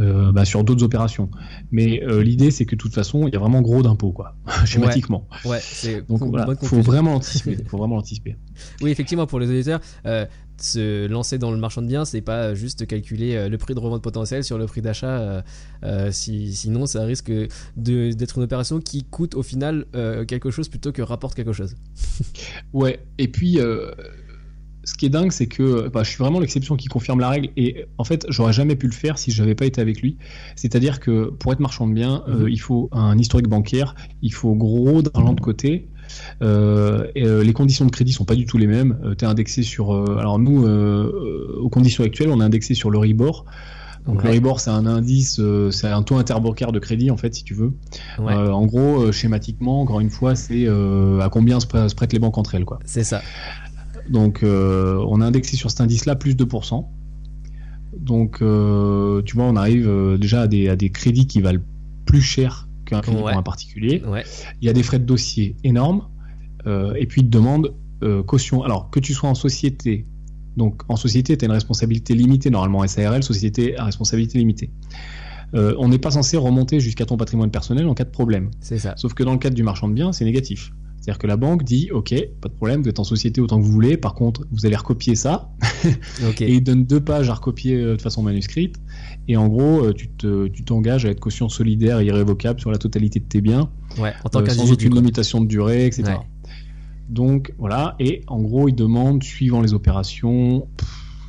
C: euh, bah, sur d'autres opérations. Mais euh, l'idée, c'est que de toute façon, il y a vraiment gros d'impôts, quoi, schématiquement.
A: Ouais, c'est
C: donc voilà, faut vraiment l'anticiper. faut vraiment l'anticiper.
A: Oui, effectivement, pour les auditeurs. Euh, se lancer dans le marchand de biens, c'est pas juste calculer le prix de revente potentiel sur le prix d'achat. si, sinon, ça risque d'être une opération qui coûte au final quelque chose plutôt que rapporte quelque chose.
C: ouais, et puis ce qui est dingue, c'est que bah, je suis vraiment l'exception qui confirme la règle. Et en fait, j'aurais jamais pu le faire si je n'avais pas été avec lui. C'est-à-dire que pour être marchand de biens, euh, mhm. il faut un historique bancaire, il faut gros d'argent de côté. Euh, et, euh, les conditions de crédit sont pas du tout les mêmes. tu es indexé sur. alors nous, aux conditions actuelles, on est indexé sur le RIBOR. Donc le RIBOR, c'est un indice, c'est un taux interbancaire de crédit en fait, si tu veux. en gros, schématiquement, encore une fois, c'est à combien se, prêtent les banques entre elles, quoi.
A: C'est ça.
C: Donc euh, on a indexé sur cet indice-là plus 2%. Donc euh, tu vois, on arrive euh, déjà à des, à des crédits qui valent plus cher qu'un crédit pour un particulier. Il y a des frais de dossier énormes. et puis ils te demandent caution. Alors que tu sois en société, donc en société, tu as une responsabilité limitée normalement. SARL, société à responsabilité limitée. on n'est pas censé remonter jusqu'à ton patrimoine personnel en cas de problème.
A: C'est ça.
C: Sauf que dans le cadre du marchand de biens, c'est négatif. C'est-à-dire que la banque dit OK, pas de problème, vous êtes en société autant que vous voulez. Par contre, vous allez recopier ça. et il donne deux pages à recopier euh, de façon manuscrite. Et en gros, euh, tu t'engages à être caution solidaire et irrévocable sur la totalité de tes biens.
A: Ouais, en tant
C: euh, sans aucune limitation de durée, etc. Donc voilà. Et en gros, il demande, suivant les opérations,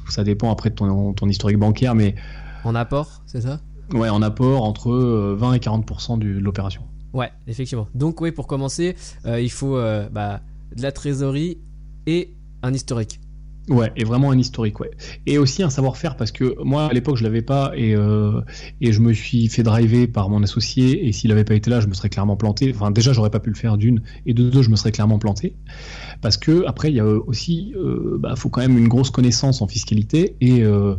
C: ça dépend après de ton, ton historique bancaire, mais.
A: En apport, c'est ça?
C: Ouais, en apport entre 20 et 40% de l'opération.
A: Ouais, effectivement. Donc oui, pour commencer, euh, il faut euh, bah, de la trésorerie et un historique.
C: Ouais, et vraiment un historique, ouais. Et aussi un savoir-faire parce que moi à l'époque je l'avais pas et euh, et je me suis fait driver par mon associé et s'il avait pas été là je me serais clairement planté. Enfin déjà j'aurais pas pu le faire d'une et de deux je me serais clairement planté parce que après il y a aussi euh, bah, faut quand même une grosse connaissance en fiscalité et euh,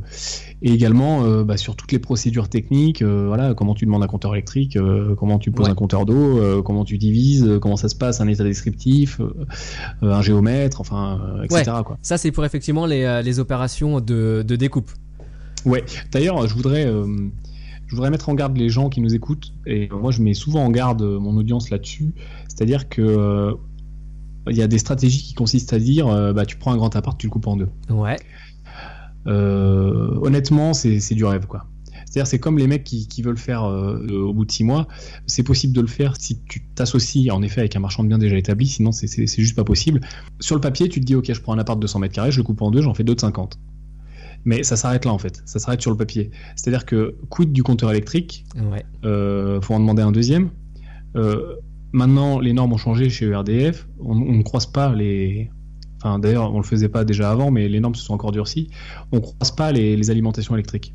C: et également euh, bah, sur toutes les procédures techniques, euh, voilà, comment tu demandes un compteur électrique, euh, comment tu poses un compteur d'eau, comment tu divises, comment ça se passe, un état descriptif, un géomètre, enfin, etc. Quoi.
A: Ça, c'est pour effectivement les, les opérations de, de, découpe.
C: Ouais. D'ailleurs, je voudrais, je voudrais mettre en garde les gens qui nous écoutent, et moi, je mets souvent en garde mon audience là-dessus. C'est-à-dire que il y a des stratégies qui consistent à dire, bah, tu prends un grand appart, tu le coupes en deux.
A: Ouais.
C: Euh, honnêtement, c'est du rêve, quoi. C'est-à-dire, c'est comme les mecs qui, qui veulent faire euh, au bout de six mois. C'est possible de le faire si tu t'associes en effet avec un marchand de biens déjà établi, sinon c'est juste pas possible. Sur le papier, tu te dis, ok, je prends un appart de 200 mètres carrés, je le coupe en deux, j'en fais deux de 50. Mais ça s'arrête là en fait, ça s'arrête sur le papier. C'est-à-dire que quid du compteur électrique,
A: ouais.
C: euh, faut en demander un deuxième. Euh, maintenant, les normes ont changé chez ERDF, on, on ne croise pas les, d'ailleurs, on le faisait pas déjà avant, mais les normes se sont encore durcies. On croise pas les, alimentations électriques.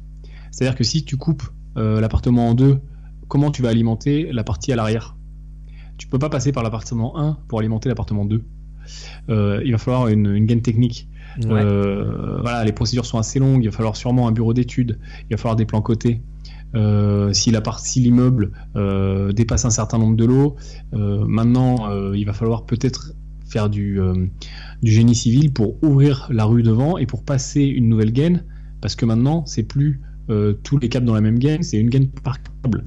C: C'est-à-dire que si tu coupes euh, l'appartement en deux, comment tu vas alimenter la partie à l'arrière? Tu peux pas passer par l'appartement 1 pour alimenter l'appartement 2. Euh, il va falloir une, une gaine technique. Euh, voilà, les procédures sont assez longues. Il va falloir sûrement un bureau d'études. Il va falloir des plans cotés. Euh, si la si l'immeuble dépasse un certain nombre de lots, maintenant il va falloir peut-être faire du, du génie civil pour ouvrir la rue devant et pour passer une nouvelle gaine, parce que maintenant c'est plus euh, tous les câbles dans la même gaine, c'est une gaine par câble,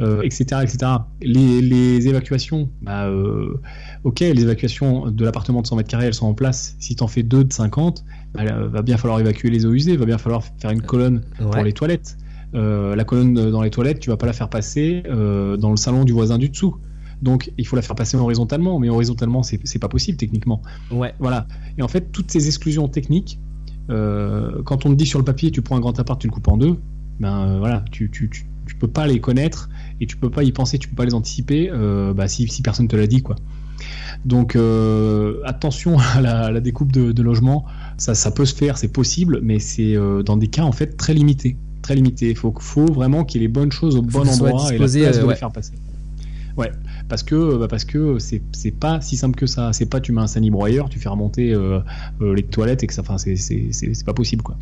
C: euh, etc., etc. Les, les évacuations, bah, euh, ok, les évacuations de l'appartement de 100 mètres carrés, elles sont en place. Si t'en fais deux de 50, bah, va bien falloir évacuer les eaux usées, va bien falloir faire une colonne pour
A: Ouais.
C: les toilettes. La colonne dans les toilettes, tu vas pas la faire passer dans le salon du voisin du dessous. Donc il faut la faire passer horizontalement, mais horizontalement c'est pas possible techniquement.
A: Ouais.
C: Voilà. Et en fait, toutes ces exclusions techniques, euh, quand on te dit sur le papier, tu prends un grand appart, tu le coupes en deux, ben euh, voilà, tu, tu, tu, tu peux pas les connaître et tu peux pas y penser, tu peux pas les anticiper, euh, bah, si, si personne te l'a dit, quoi. Donc euh, attention à la, à la découpe de, de logements, ça, ça peut se faire, c'est possible, mais c'est euh, dans des cas en fait très limités, très limités. Il faut, faut vraiment qu'il y ait les bonnes choses au bon endroit et la
A: disposé,
C: place
A: euh,
C: de
A: ouais.
C: les faire passer. Ouais, parce que bah, parce que c'est c'est pas si simple que ça. C'est pas tu mets un sanibroyeur, tu fais remonter euh, euh, les toilettes et que ça, enfin c'est c'est c'est c'est pas possible quoi.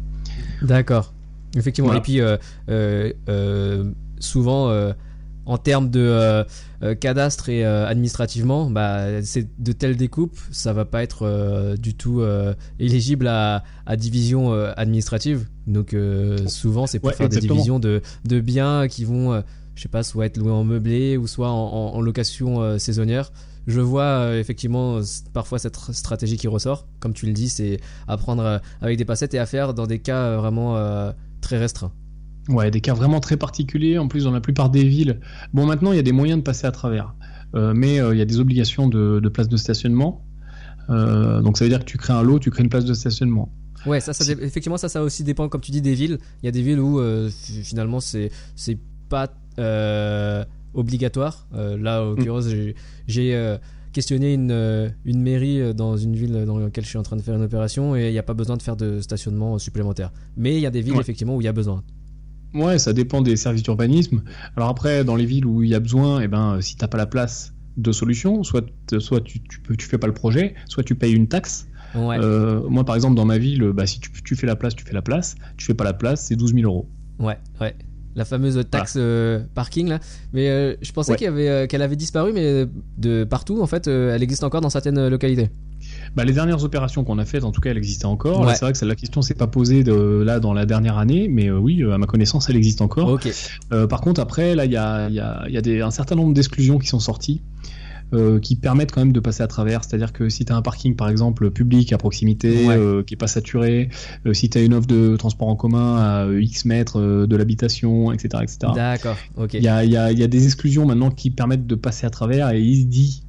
A: D'accord. Effectivement.
C: Voilà.
A: Et puis, euh, euh, euh, souvent, euh, en termes de euh, euh, cadastre et euh, administrativement, bah, c'est de telles découpes, ça va pas être euh, du tout euh, éligible à, à division euh, administrative. Donc, euh, souvent, c'est pour
C: Ouais,
A: faire des divisions de, de biens qui vont, euh, je sais pas, soit être loués en meublé ou soit en, en- en location euh, saisonnière. Je vois euh, effectivement s- parfois cette stratégie qui ressort. Comme tu le dis, c'est à prendre euh, avec des passettes et à faire dans des cas euh, vraiment euh, très restreints.
C: Ouais, des cas vraiment très particuliers. En plus, dans la plupart des villes, bon maintenant il y a des moyens de passer à travers, Euh, mais euh, il y a des obligations de, de place de stationnement. Euh, donc ça veut dire que tu crées un lot, tu crées une place de stationnement.
A: Ouais, ça, effectivement, ça, ça aussi dépend, comme tu dis, des villes. Il y a des villes où euh, fi- finalement c'est pas euh, obligatoire. Euh, là, en
C: Mm.
A: l'occurrence, j'ai- j'ai euh, questionné une, euh, une mairie euh, dans une ville dans laquelle je suis en train de faire une opération et il n'y a pas besoin de faire de stationnement supplémentaire. Mais il y a des villes
C: Ouais.
A: effectivement où il y a besoin.
C: Ouais, ça dépend des services d'urbanisme. Alors après, dans les villes où il y a besoin, eh ben, si t'as pas la place, deux solutions. Soit, soit tu, tu, peux, tu fais pas le projet, soit tu payes une taxe.
A: Ouais.
C: Euh, moi, par exemple, dans ma ville, bah, si tu, tu fais la place, tu fais la place. Tu fais pas la place, c'est 12 000 euros.
A: Ouais, ouais. La fameuse taxe euh, parking là. Mais euh, je pensais
C: Ouais.
A: avait, euh, qu'elle avait disparu, mais de partout en fait, elle existe encore dans certaines localités.
C: Bah, les dernières opérations qu'on a faites, en tout cas, elle existait encore.
A: Ouais.
C: C'est vrai que la question s'est pas posée de, là dans la dernière année, mais euh, oui, à ma connaissance, elle existe encore. Euh, par contre, après, là, il y a, y a- y a des, un certain nombre d'exclusions qui sont sorties. Euh, qui permettent quand même de passer à travers. C'est-à-dire que si tu as un parking, par exemple, public à proximité,
A: Ouais.
C: euh, qui est pas saturé, euh, si tu as une offre de transport en commun à X mètres de l'habitation, etc., etc.
A: D'accord. Ok.
C: Il y a, il y a- il y a des exclusions maintenant qui permettent de passer à travers et il se dit,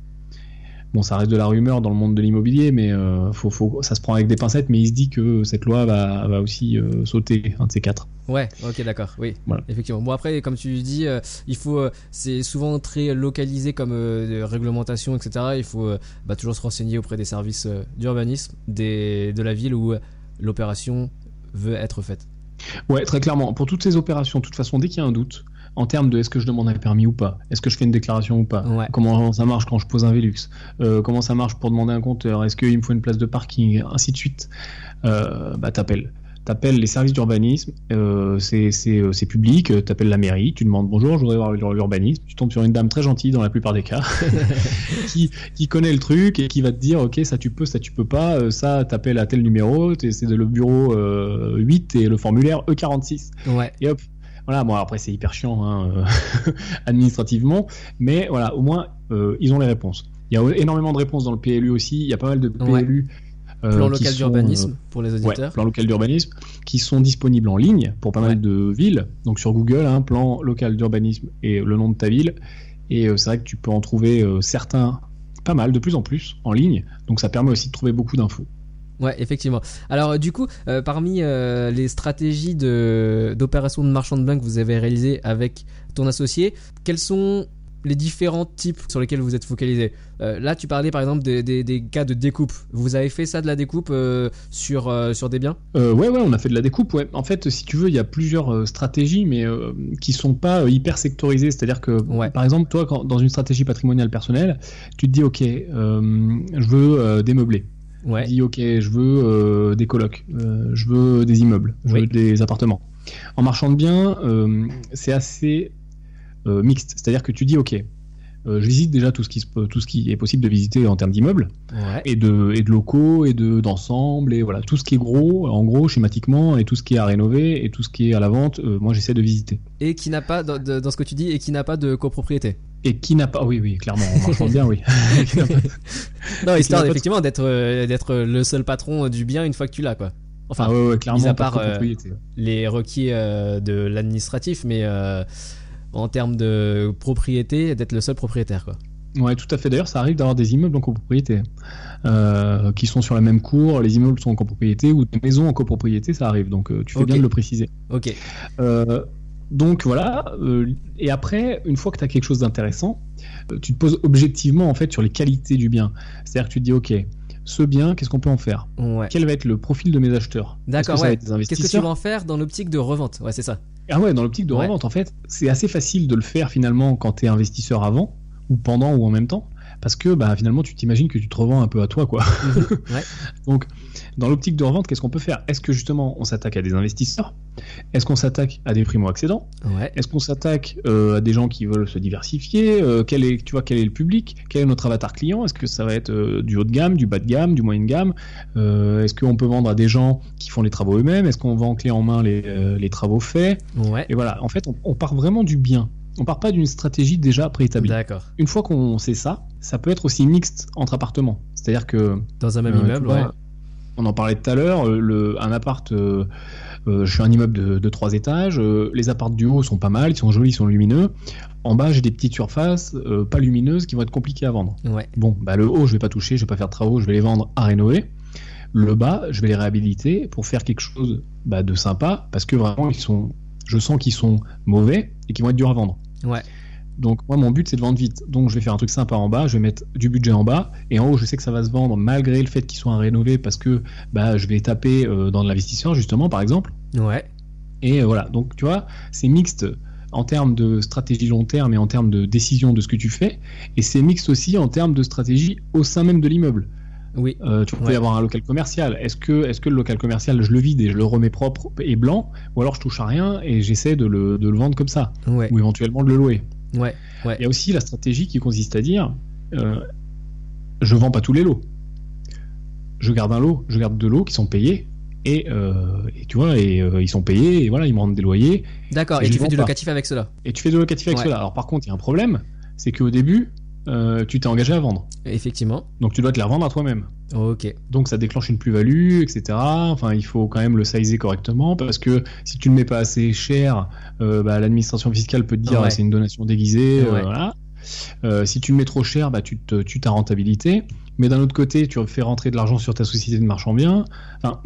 C: bon ça reste de la rumeur dans le monde de l'immobilier, mais euh, faut, faut, ça se prend avec des pincettes, mais il se dit que cette loi va, va aussi euh, sauter, un de ces quatre.
A: Ouais, ok, d'accord, oui,
C: Voilà.
A: effectivement. Bon après, comme tu dis, euh, il faut, c'est souvent très localisé comme réglementation, etc. Il faut bah, toujours se renseigner auprès des services d'urbanisme des, de la ville où l'opération veut être faite.
C: Ouais, très clairement. Pour toutes ces opérations, de toute façon, dès qu'il y a un doute, en termes de est-ce que je demande un permis ou pas, est-ce que je fais une déclaration ou pas,
A: Ouais.
C: comment ça marche quand je pose un Velux, euh, comment ça marche pour demander un compteur, est-ce qu'il me faut une place de parking, ainsi de suite, euh, bah t'appelles. T'appelles les services d'urbanisme, euh, c'est euh, c'est public, t'appelles la mairie, tu demandes bonjour, je voudrais voir l'urbanisme, tu tombes sur une dame très gentille dans la plupart des cas, qui, qui connaît le truc et qui va te dire ok ça tu peux, ça tu peux pas, ça t'appelles à tel numéro, c'est le bureau euh, 8 et le formulaire E46
A: Ouais.
C: et hop. Voilà, bon après c'est hyper chiant hein, euh, administrativement, mais voilà, au moins euh, ils ont les réponses. Il y a énormément de réponses dans le PLU aussi, il y a pas mal de
A: Ouais.
C: PLU. euh,
A: Plan local d'urbanisme pour les
C: ouais,
A: auditeurs.
C: plan local d'urbanisme, qui sont disponibles en ligne pour pas
A: Ouais.
C: mal de villes. Donc sur Google, hein, plan local d'urbanisme et le nom de ta ville. Et euh, c'est vrai que tu peux en trouver certains, pas mal, de plus en plus, en ligne. Donc ça permet aussi de trouver beaucoup d'infos.
A: Ouais, effectivement. Alors, euh, du coup, euh, parmi euh, les stratégies de d'opération de marchand de biens que vous avez réalisées avec ton associé, quelles sont les différents types sur lesquels vous êtes focalisé. Euh, là, tu parlais par exemple des, des- des cas de découpe. Vous avez fait ça de la découpe euh, sur, euh, sur des biens?
C: Ouais, ouais, on a fait de la découpe. Ouais. En fait, si tu veux, il y a plusieurs stratégies, mais qui sont pas hyper sectorisées. C'est-à-dire que,
A: Ouais.
C: par exemple, toi, quand, dans une stratégie patrimoniale personnelle, tu te dis, ok, je veux meublés.
A: Ouais.
C: Tu dis, ok, je veux euh, des colocs, euh, je veux des immeubles, je
A: Oui.
C: veux des appartements. En marchand de biens, euh, c'est assez mixte. C'est-à-dire que tu dis, ok, euh, je visite déjà tout ce qui, se peut- tout ce qui est possible de visiter en termes d'immeubles
A: Ouais.
C: et de, et de locaux et de d'ensemble et voilà tout ce qui est gros en gros schématiquement et tout ce qui est à rénover et tout ce qui est à la vente euh, moi j'essaie de visiter
A: Et qui n'a pas, dans, ce que tu dis, et qui n'a pas de copropriété.
C: et qui n'a pas oui oui clairement en marchand de bien oui pas-
A: Non, histoire effectivement d'être euh, d'être le seul patron du bien une fois que tu l'as, quoi. Enfin,
C: ah ouais, ouais, clairement
A: mis à part, les requis de l'administratif, mais en termes de propriété, d'être le seul propriétaire, quoi.
C: ouais tout à fait d'ailleurs ça arrive d'avoir des immeubles en copropriété euh, qui sont sur la même cour les immeubles sont en copropriété ou des maisons en copropriété ça arrive donc euh, tu fais bien de le préciser
A: Ok.
C: Euh, donc voilà, et après, une fois que tu as quelque chose d'intéressant, tu te poses objectivement en fait sur les qualités du bien. C'est-à-dire que tu te dis, ok, ce bien, qu'est-ce qu'on peut en faire?
A: Ouais.
C: Quel va être le profil de mes acheteurs?
A: D'accord, ouais. Qu'est-ce que tu vas en faire dans l'optique de revente? Ouais, c'est ça.
C: Ah ouais, dans l'optique de
A: Ouais.
C: revente, en fait, c'est assez facile de le faire finalement quand tu es investisseur avant, ou pendant, ou en même temps, parce que bah, finalement, tu t'imagines que tu te revends un peu à toi, quoi.
A: Ouais.
C: Donc, dans l'optique de revente, qu'est-ce qu'on peut faire? Est-ce que justement on s'attaque à des investisseurs? Est-ce qu'on s'attaque à des primo-accédants?
A: Ouais.
C: Est-ce qu'on s'attaque euh, à des gens qui veulent se diversifier? Euh, quel est, Tu vois, quel est le public? Quel est notre avatar client? Est-ce que ça va être euh, du haut de gamme, du bas de gamme, du moyen de gamme Est-ce qu'on peut vendre à des gens qui font les travaux eux-mêmes? Est-ce qu'on vend clé en main les, les travaux faits?
A: Ouais.
C: Et voilà, en fait, on, on part vraiment du bien. On part pas d'une stratégie déjà préétablie.
A: D'accord.
C: Une fois qu'on sait ça, ça peut être aussi mixte entre appartements. C'est-à-dire que
A: Dans un même
C: euh,
A: immeuble,
C: vois,
A: ouais.
C: On en parlait tout à l'heure, euh, un appart, euh, je suis un immeuble de, de trois étages, euh, les apparts du haut sont pas mal, ils sont jolis, ils sont lumineux. En bas, j'ai des petites surfaces euh, pas lumineuses qui vont être compliquées à vendre.
A: Ouais.
C: Bon, bah le haut, je vais pas toucher, je vais pas faire de travaux, je vais les vendre à rénover. Le bas, je vais les réhabiliter pour faire quelque chose bah, de sympa, parce que vraiment, ils sont, je sens qu'ils sont mauvais et qu'ils vont être durs à vendre.
A: Ouais.
C: Donc moi mon but c'est de vendre vite. Donc je vais faire un truc sympa en bas, je vais mettre du budget en bas et en haut je sais que ça va se vendre malgré le fait qu'ils soient à rénover parce que bah je vais taper euh, dans l'investisseur justement par exemple.
A: Ouais.
C: Et euh, voilà, donc tu vois, c'est mixte en termes de stratégie long terme et en termes de décision de ce que tu fais et c'est mixte aussi en termes de stratégie au sein même de l'immeuble.
A: Oui.
C: Euh, tu peux
A: Ouais.
C: avoir un local commercial. Est-ce que, est-ce que le local commercial, je le vide et je le remets propre et blanc, ou alors je touche à rien et j'essaie de le, de le vendre comme ça,
A: Ouais.
C: ou éventuellement de le louer.
A: Ouais.
C: Il y a aussi la stratégie qui consiste à dire euh, je vends pas tous les lots. Je garde un lot, je garde deux lots qui sont payés. Et, euh, et tu vois, et euh, ils sont payés, et voilà, ils me rendent des loyers,
A: D'accord.
C: Et
A: tu fais du
C: pas.
A: locatif avec cela.
C: et tu fais de locatif avec
A: Ouais.
C: cela. Alors par contre, il y a un problème, c'est qu'au début, euh, tu t'es engagé à vendre.
A: Effectivement.
C: Donc tu dois te les revendre à toi-même.
A: Ok.
C: Donc ça déclenche une plus-value, etc. Enfin, il faut quand même le sizer correctement parce que si tu ne le mets pas assez cher, euh, bah, l'administration fiscale peut te dire
A: Ouais.
C: ah, c'est une donation déguisée. euh, voilà. Euh, si tu le mets trop cher, bah, tu te tues ta rentabilité. Mais d'un autre côté, tu fais rentrer de l'argent sur ta société de marchand bien. Enfin,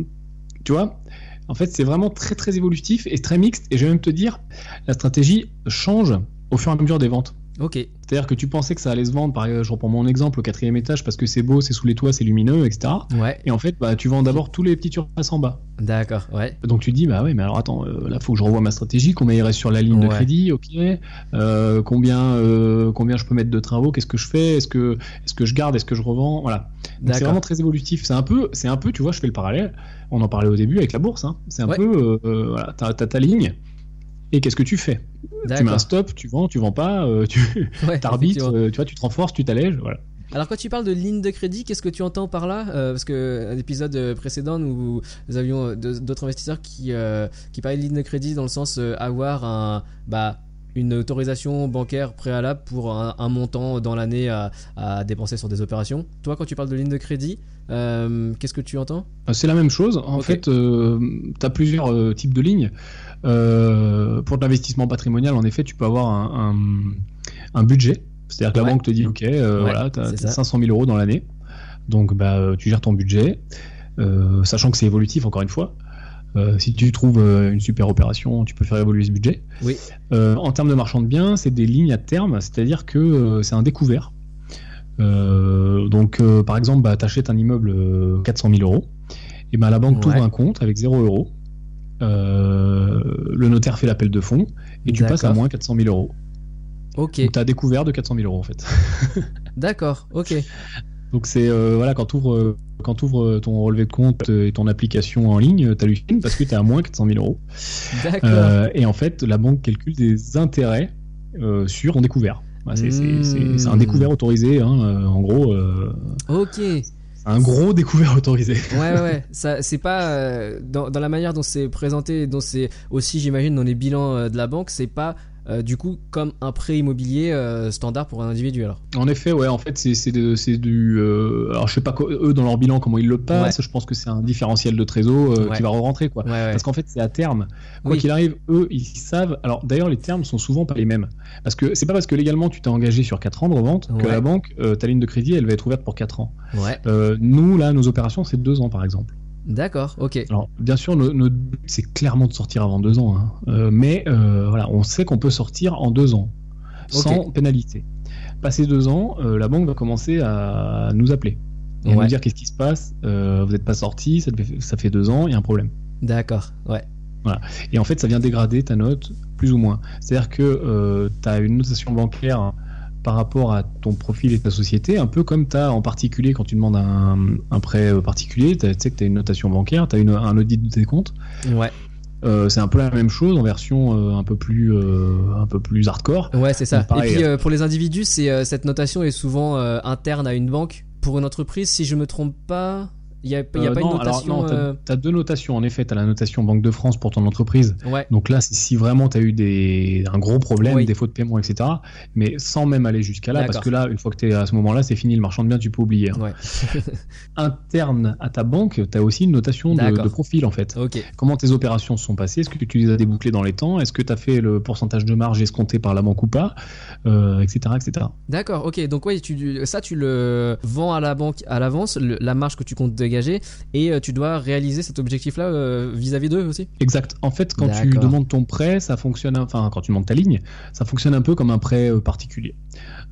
C: tu vois. En fait, c'est vraiment très très évolutif et très mixte. Et je vais même te dire, la stratégie change au fur et à mesure des ventes.
A: Ok.
C: C'est-à-dire que tu pensais que ça allait se vendre, par exemple, je reprends mon exemple, au quatrième étage parce que c'est beau, c'est sous les toits, c'est lumineux, etc.
A: Ouais.
C: Et en fait, bah, tu vends d'abord tous les petits surfaces en bas.
A: D'accord. Ouais.
C: Donc tu te dis, bah ouais, mais alors attends, euh, là, faut que je revoie ma stratégie, combien il reste sur la ligne de crédit, ok, euh, combien, euh, combien je peux mettre de travaux, qu'est-ce que je fais, est-ce que, est-ce que je garde, est-ce que je revends, voilà. C'est vraiment très évolutif. C'est un peu, c'est un peu, tu vois, je fais le parallèle. On en parlait au début avec la bourse. Hein. C'est un
A: Ouais.
C: peu, euh, voilà, t'as ta ligne. Et qu'est-ce que tu fais? Tu mets un stop, tu vends, tu vends pas, euh, tu
A: Ouais, effectivement.
C: euh, tu vois, tu te renforces, tu t'allèges, voilà.
A: Alors quand tu parles de ligne de crédit, qu'est-ce que tu entends par là? Euh, Parce que l'épisode précédent, nous, nous avions d'autres investisseurs qui qui parlaient de ligne de crédit dans le sens avoir un bah une autorisation bancaire préalable pour un, un montant dans l'année à, à dépenser sur des opérations. Toi, quand tu parles de ligne de crédit, euh, qu'est-ce que tu entends?
C: C'est la même chose. En fait, tu as plusieurs euh, types de lignes. Euh, pour l'investissement patrimonial, en effet, tu peux avoir un, un- un budget. C'est-à-dire que la banque te dit, OK, euh,
A: Ouais,
C: voilà, tu as,
A: ça.
C: 500 000 euros dans l'année. Donc, bah, euh, tu gères ton budget, euh, sachant que c'est évolutif, encore une fois. Euh, si tu trouves euh, une super opération, tu peux faire évoluer ce budget.
A: Oui.
C: Euh, en termes de marchand de biens, c'est des lignes à terme, c'est-à-dire que c'est un découvert. Donc, par exemple, bah, tu achètes un immeuble euh, 400 000 euros, et ben la banque
A: Ouais.
C: t'ouvre un compte avec 0 euros. Euh, le notaire fait l'appel de fonds et tu passes à moins 400 000 euros.
A: Ok.
C: Donc, tu as découvert de 400 000 euros en fait.
A: D'accord. Ok.
C: Donc c'est euh, voilà quand tu ouvres quand t'ouvres ton relevé de compte euh, et ton application en ligne, t'hallucines parce que tu es à moins 400 000 euros.
A: D'accord.
C: Euh, et en fait, la banque calcule des intérêts euh, sur ton découvert. Voilà, c'est- un
A: Hmm.
C: découvert autorisé, hein, euh, en gros, euh,
A: Ok.
C: Un gros découvert autorisé.
A: Ouais, ouais, ouais. Ça, c'est pas euh, dans, dans la manière dont c'est présenté, dont c'est aussi, j'imagine, dans les bilans euh, de la banque, c'est pas euh, du coup comme un prêt immobilier euh, standard pour un individu alors.
C: En effet, ouais, en fait, c'est du. euh, alors, je sais pas eux dans leur bilan comment ils le passent. Je pense que c'est un différentiel de trésor
A: Ouais.
C: qui va re-rentrer, quoi.
A: Ouais.
C: Parce qu'en fait, c'est à terme. Quoi
A: Oui.
C: qu'il arrive, eux, ils savent. Alors, d'ailleurs, les termes sont souvent pas les mêmes. Parce que c'est pas parce que légalement tu t'es engagé sur 4 ans de revente que la banque, ta ligne de crédit, elle va être ouverte pour 4 ans.
A: Ouais.
C: Nous, là, nos opérations, c'est 2 ans, par exemple.
A: D'accord. Ok.
C: Alors, bien sûr, no- notre but, c'est clairement de sortir avant 2 ans. hein. Euh, mais euh, voilà, on sait qu'on peut sortir en 2 ans, sans pénalité. Passé 2 ans, euh, la banque va commencer à nous appeler. Et à
A: Ouais.
C: nous dire qu'est-ce qui se passe, vous n'êtes pas sorti, ça, fait- ça fait 2 ans, il y a un problème.
A: D'accord. Ouais.
C: Et en fait, ça vient dégrader ta note, plus ou moins. C'est-à-dire que tu as une notation bancaire par rapport à ton profil et ta société, un peu comme tu as en particulier, quand tu demandes un, un prêt euh, particulier, tu sais que tu as une notation bancaire, tu as une, un audit de tes comptes.
A: Ouais.
C: Euh, c'est un peu la même chose en version euh, un, peu plus, euh, un peu plus hardcore.
A: Ouais, c'est ça. Et puis pour les individus, c'est cette notation est souvent interne à une banque. Pour une entreprise, si je me trompe pas, il y a, y a
C: Euh,
A: pas
C: non,
A: une notation. euh,
C: tu as, deux notations. En effet, tu as la notation Banque de France pour ton entreprise.
A: Ouais.
C: Donc là, si vraiment tu as eu des, un gros problème,
A: Oui.
C: défaut de paiement, etc. Mais sans même aller jusqu'à là, parce que là, une fois que tu es à ce moment-là, c'est fini le marchand de biens, tu peux oublier. hein.
A: Ouais.
C: Interne à ta banque, tu as aussi une notation de, profil en fait. Comment tes opérations sont passées? Est-ce que tu les as débouclées dans les temps? Est-ce que tu as fait le pourcentage de marge escompté par la banque ou pas? Euh, Etc. etc.
A: D'accord, ok. Donc tu, ça tu le vends à la banque à l'avance, la marge que tu comptes et euh, tu dois réaliser cet objectif-là euh, vis-à-vis d'eux aussi.
C: Exact. En fait, quand tu demandes ton prêt, ça fonctionne, enfin, quand tu demandes ta ligne, ça fonctionne un peu comme un prêt euh, particulier.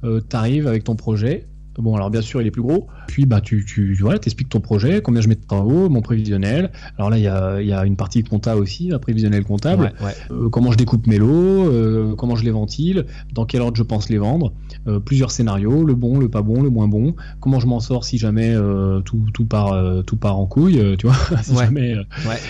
C: Tu arrives avec ton projet. Bon, alors bien sûr, il est plus gros. Puis, bah, tu, tu voilà, t'expliques ton projet, combien je mets de travaux, mon prévisionnel. Alors là, il y a, y a une partie compta aussi, un prévisionnel comptable.
A: Ouais, ouais.
C: Euh, comment je découpe mes lots, euh, comment je les ventile, dans quel ordre je pense les vendre, euh, plusieurs scénarios, le bon, le pas bon, le moins bon, comment je m'en sors si jamais tout, tout, part, tout part en couille, tu vois, si
A: Ouais.
C: jamais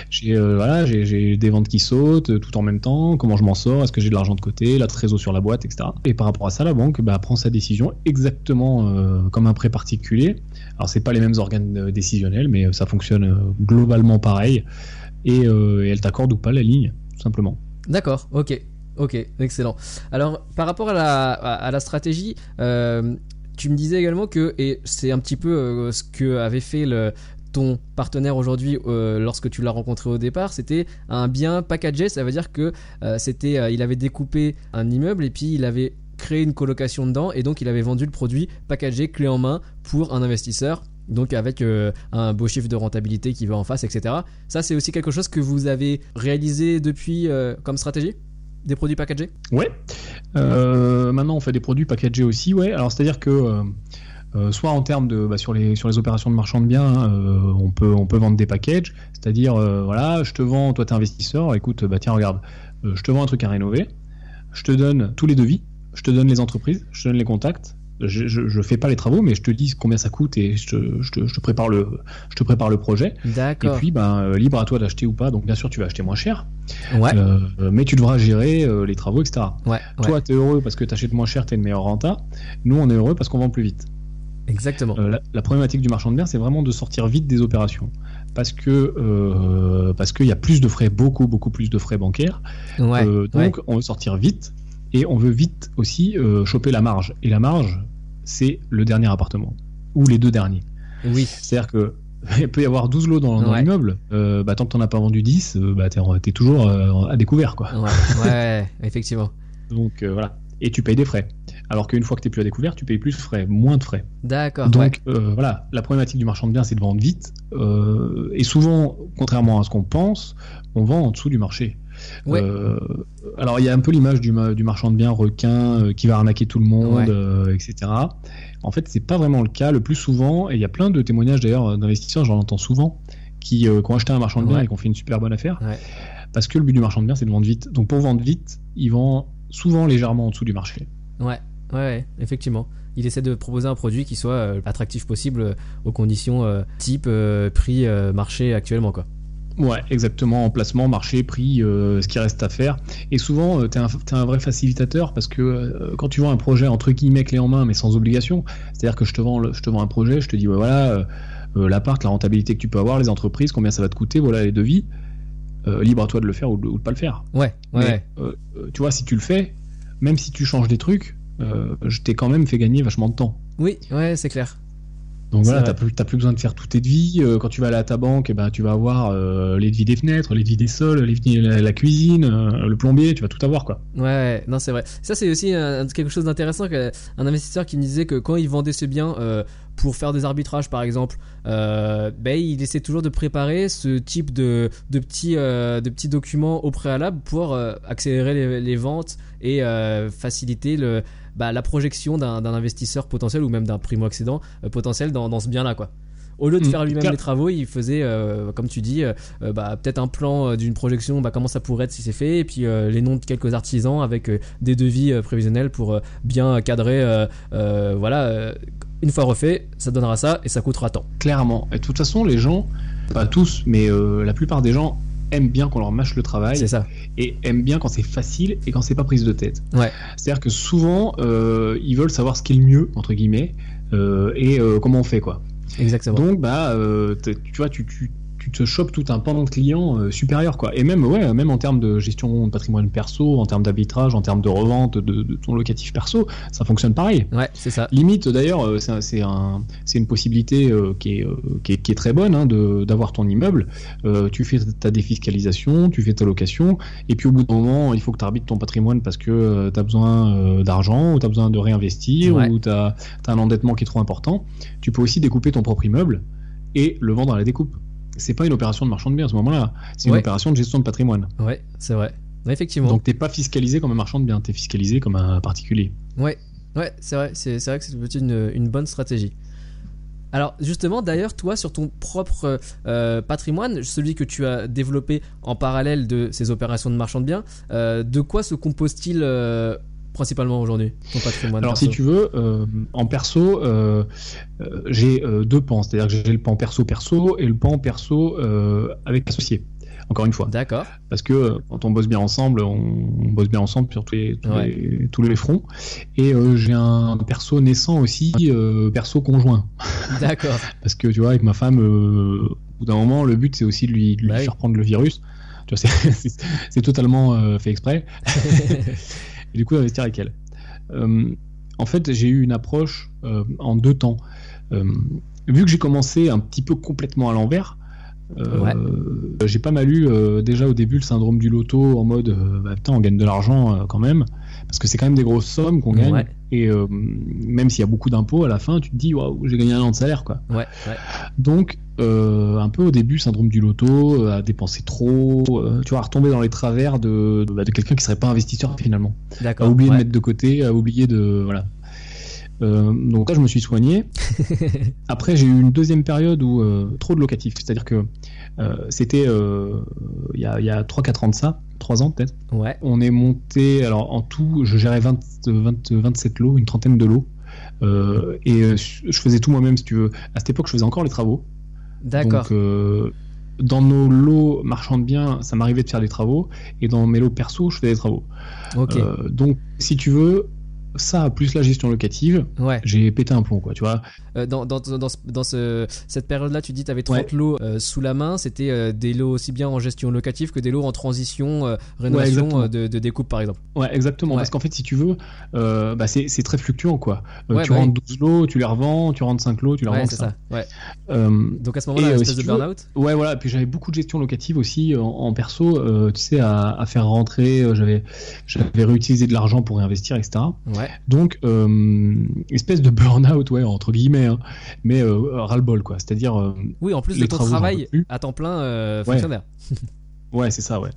C: j'ai voilà, des ventes qui sautent tout en même temps, comment je m'en sors, est-ce que j'ai de l'argent de côté, la trésor sur la boîte, etc. Et par rapport à ça, la banque bah, prend sa décision exactement euh, comme un prêt particulier. Alors c'est pas les mêmes organes euh, décisionnels, mais euh, ça fonctionne globalement pareil. Et, elle t'accorde ou pas la ligne, tout simplement.
A: D'accord, ok, ok, excellent. Alors, par rapport à la, stratégie, tu me disais également que, et c'est un petit peu ce que avait fait ton partenaire aujourd'hui lorsque tu l'as rencontré au départ, c'était un bien packagé, ça veut dire que c'était, il avait découpé un immeuble et puis il avait créé une colocation dedans et donc il avait vendu le produit packagé, clé en main pour un investisseur. Donc avec euh, un beau chiffre de rentabilité qui va en face, etc. Ça, c'est aussi quelque chose que vous avez réalisé depuis euh, comme stratégie? Des produits packagés?
C: Ouais. Euh, maintenant, on fait des produits packagés aussi, ouais. Alors, c'est-à-dire que soit en termes de bah, sur les sur les opérations de marchand de biens, hein, on peut on peut vendre des packages, c'est-à-dire voilà, je te vends, toi t'es investisseur, écoute, bah tiens regarde, je te vends un truc à rénover, je te donne tous les devis, je te donne les entreprises, je te donne les contacts. Je, je fais pas les travaux, mais je te dis combien ça coûte et je te, je te, je te prépare le je te prépare le projet. Et
A: D'accord.
C: puis, ben, euh, libre à toi d'acheter ou pas. Donc, bien sûr, tu vas acheter moins cher,
A: ouais,
C: euh, mais tu devras gérer euh, les travaux, etc.
A: ouais, ouais,
C: Toi, tu es heureux parce que tu achètes moins cher, tu as une meilleure renta. Nous, on est heureux parce qu'on vend plus vite.
A: exactement.
C: Euh, la, la problématique du marchand de biens, c'est vraiment de sortir vite des opérations. Parce que euh, parce qu'il y a plus de frais, beaucoup, beaucoup plus de frais bancaires.
A: ouais,
C: Euh,
A: ouais.
C: donc, on veut sortir vite et on veut vite aussi euh, choper la marge. Et la marge, c'est le dernier appartement ou les deux derniers.
A: oui,
C: C'est-à-dire que il peut y avoir 12 lots dans, dans
A: Ouais.
C: l'immeuble, euh, bah, tant que t'en as pas vendu 10, euh, bah, t'es, es toujours euh, à découvert. Quoi.
A: ouais, ouais, effectivement.
C: Donc voilà. et tu payes des frais. Alors qu'une fois que tu es plus à découvert, tu payes plus de frais, moins de frais.
A: D'accord.
C: Donc voilà, la problématique du marchand de biens, c'est de vendre vite. Et souvent, contrairement à ce qu'on pense, on vend en dessous du marché.
A: Ouais.
C: Euh, alors il y a un peu l'image du, ma- du marchand de biens requin euh, qui va arnaquer tout le monde,
A: Ouais.
C: euh, etc. En fait, c'est pas vraiment le cas. Le plus souvent, et il y a plein de témoignages d'ailleurs d'investisseurs, j'en entends souvent, qui, qui ont acheté un marchand de biens
A: Ouais.
C: et qui ont fait une super bonne affaire. Parce que le but du marchand de biens, c'est de vendre vite. Donc pour vendre vite, ils vendent souvent légèrement en dessous du marché.
A: Ouais, ouais, effectivement. Il essaie de proposer un produit qui soit euh, attractif possible euh, aux conditions euh, type prix marché actuellement quoi.
C: Ouais, exactement, emplacement, marché, prix, euh, ce qui reste à faire. Et souvent, tu es, un vrai facilitateur parce que euh, quand tu vends un projet entre guillemets clé en main, mais sans obligation, c'est-à-dire que je te, vends le- je te vends un projet, je te dis, ouais, voilà, euh, euh, l'appart, la rentabilité que tu peux avoir, les entreprises, combien ça va te coûter, voilà les devis, euh, libre à toi de le faire ou de, ou de pas le faire.
A: Ouais, ouais,
C: Mais, euh, euh, tu vois, si tu le fais, même si tu changes des trucs, euh, je t'ai quand même fait gagner vachement de temps.
A: Oui, ouais, c'est clair.
C: Donc voilà, t'as plus, plus besoin de faire tous tes devis. Euh, quand tu vas aller à ta banque, eh ben, tu vas avoir euh, les devis des fenêtres, les devis des sols, les devis de la, la cuisine, euh, le plombier, tu vas tout avoir quoi.
A: Ouais, ouais, non, c'est vrai. Ça, c'est aussi quelque chose d'intéressant qu'un investisseur qui me disait que quand il vendait biens euh, pour faire des arbitrages, par exemple, euh, ben, il essaie toujours de préparer ce type de, de, petits, euh, de petits documents au préalable pour euh, accélérer les, les ventes et faciliter le, bah, la projection d'un investisseur potentiel ou même d'un primo-accédant euh, potentiel dans, dans ce bien-là, quoi. Au lieu de
C: Mm,
A: faire lui-même les travaux, il faisait, euh, comme tu dis, euh, bah, peut-être un plan d'une projection, bah, comment ça pourrait être si c'est fait, et puis euh, les noms de quelques artisans avec des devis prévisionnels pour bien cadrer. voilà, une fois refait, ça donnera ça et ça coûtera tant.
C: Clairement. Et de toute façon, les gens, pas tous, mais la plupart des gens aiment bien qu'on leur mâche le travail
A: C'est ça.
C: et aiment bien quand c'est facile et quand c'est pas prise de tête.
A: Ouais.
C: C'est-à-dire que souvent, euh, ils veulent savoir ce qui est le mieux entre guillemets euh, et euh, comment on fait quoi.
A: Exactement.
C: Donc bah tu vois tu, tu, tu te chopes tout un pan de clients euh, supérieur quoi. Et même ouais même en termes de gestion de patrimoine perso, en termes d'arbitrage, en termes de revente de, de ton locatif perso, ça fonctionne pareil.
A: ouais, c'est ça.
C: Limite d'ailleurs euh, c'est un- c'est un, c'est une possibilité euh, qui, est, qui, est, qui est très bonne hein, de d'avoir ton immeuble. Euh, tu fais ta défiscalisation, tu fais ta location et puis au bout d'un moment il faut que tu arbitres ton patrimoine parce que tu as besoin d'argent ou tu as besoin de réinvestir
A: Ouais.
C: ou tu as, un endettement qui est trop important. Tu peux aussi découper ton propre immeuble et le vendre à la découpe. C'est pas une opération de marchand de biens à ce moment-là, c'est
A: Ouais.
C: une opération de gestion de patrimoine.
A: Ouais, c'est vrai. Effectivement.
C: Donc t'es pas fiscalisé comme un marchand de biens, t'es fiscalisé comme un particulier.
A: Ouais, ouais, c'est vrai, c'est vrai que c'est peut-être une, une bonne stratégie. Alors justement, d'ailleurs, toi, sur ton propre euh, patrimoine, celui que tu as développé en parallèle de ces opérations de marchand de biens, euh, de quoi se compose-t-il euh, principalement aujourd'hui, ton patrimoine
C: Alors
A: perso
C: si tu veux, euh, en perso, euh, euh, j'ai deux pans, c'est-à-dire que j'ai le pan perso-perso et le pan perso avec associé. Encore une fois,
A: D'accord,
C: parce que quand on bosse bien ensemble, on, on bosse bien ensemble sur tous les, tous
A: Ouais.
C: les, tous les fronts. Et j'ai un perso naissant aussi, perso conjoint,
A: d'accord,
C: parce que tu vois, avec ma femme, au bout d'un moment, le but c'est aussi de lui, de lui
A: Bah oui.
C: faire prendre le virus. C'est- totalement euh, fait exprès. et du coup investir avec elle. Euh, en fait, j'ai eu une approche euh, en deux temps. Euh, vu que j'ai commencé un petit peu complètement à l'envers,
A: Ouais.
C: j'ai pas mal eu déjà au début le syndrome du loto en mode bah, putain on gagne de l'argent quand même parce que c'est quand même des grosses sommes qu'on gagne
A: Ouais.
C: Et euh, même s'il y a beaucoup d'impôts à la fin tu te dis waouh j'ai gagné un an de salaire quoi
A: ouais, ouais,
C: donc, euh, un peu au début, syndrome du loto, euh, à dépenser trop, tu vois, à retomber dans les travers de, de, bah, de quelqu'un qui serait pas investisseur finalement, à
A: d'accord.
C: oublier
A: ouais.
C: de mettre de côté, à oublier de, voilà. Euh, donc là, je me suis soigné. Après, j'ai eu une deuxième période où euh, trop de locatifs, c'est-à-dire que euh, c'était il y a, y a 3-4 ans de ça, 3 ans peut-être.
A: Ouais,
C: On est monté, alors en tout, je gérais 20, 20, 27 lots, une trentaine de lots. Et je faisais tout moi-même si tu veux. À cette époque, je faisais encore les travaux.
A: d'accord.
C: Donc, dans nos lots marchands de biens, ça m'arrivait de faire des travaux, et dans mes lots perso, je faisais des travaux.
A: ok,
C: Euh, donc, si tu veux, ça plus la gestion locative,
A: Ouais.
C: j'ai pété un plomb, quoi, tu vois.
A: Euh, dans, dans, dans, ce- dans ce, cette période-là, tu dis tu avais 30
C: Ouais.
A: lots euh, sous la main. C'était euh, des lots aussi bien en gestion locative que des lots en transition, rénovation de, de découpe par exemple.
C: Ouais, exactement. Parce qu'en fait, si tu veux, bah, c'est très fluctuant, quoi. Tu
A: bah
C: rentres 12 lots, tu les revends, tu rentres 5 lots, tu les revends,
A: ça. Ouais. Donc à ce moment-là, espèce
C: si
A: de burn-out?
C: Ouais, voilà. Puis j'avais beaucoup de gestion locative aussi en, en perso, tu sais, à, à faire rentrer. J'avais, j'avais réutilisé de l'argent pour réinvestir, etc.
A: Ouais.
C: Donc, euh, espèce de burn-out, ouais, entre guillemets, hein, mais euh, ras-le-bol, quoi. C'est-à-dire, euh,
A: Oui, en plus de ton travail à temps plein euh,
C: Ouais.
A: fonctionnaire.
C: ouais, c'est ça, ouais.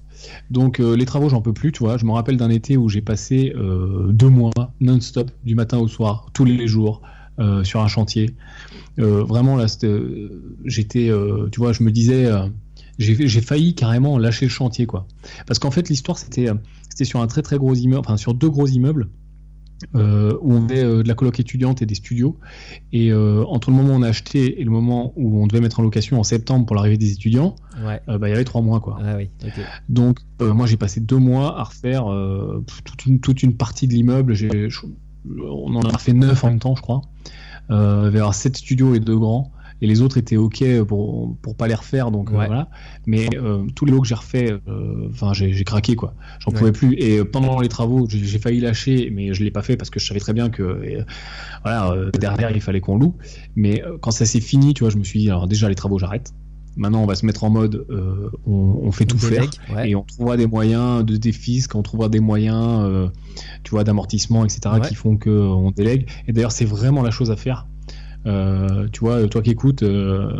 C: Donc, les travaux, j'en peux plus, tu vois. Je me rappelle d'un été où j'ai passé deux mois non-stop, du matin au soir, tous les jours, sur un chantier. Vraiment, là, j'étais, tu vois, je me disais, j'ai failli carrément lâcher le chantier, quoi. Parce qu'en fait, l'histoire, c'était c'était sur un très très gros immeuble, enfin, sur deux gros immeubles. Euh, où on avait euh, de la coloc étudiante et des studios. Et euh, entre le moment où on a acheté et le moment où on devait mettre en location en septembre pour l'arrivée des étudiants,
A: Ouais.
C: bah, il y avait trois mois. Quoi.
A: Ah oui. Ok.
C: Donc moi j'ai passé deux mois à refaire toute, une, toute une partie de l'immeuble. On en a fait neuf en même temps, je crois. Il y avait sept studios et deux grands. Et les autres étaient ok pour pour pas les refaire, donc euh,
A: Ouais.
C: voilà. Mais euh, tous les lots que j'ai refait, euh, enfin j'ai craqué quoi. J'en
A: Ouais.
C: pouvais plus. Et pendant les travaux, j'ai failli lâcher, mais je l'ai pas fait parce que je savais très bien que voilà derrière il fallait qu'on loue. Mais quand ça s'est fini, tu vois, je me suis dit alors déjà les travaux j'arrête. Maintenant on va se mettre en mode euh, on, on fait tout faire
A: ouais.
C: et on trouvera des moyens de défisque, on trouvera des moyens, euh, tu vois, d'amortissement, etc.,
A: Ouais.
C: qui font que euh, on délègue. Et d'ailleurs, c'est vraiment la chose à faire. Euh, tu vois, toi qui écoutes, euh,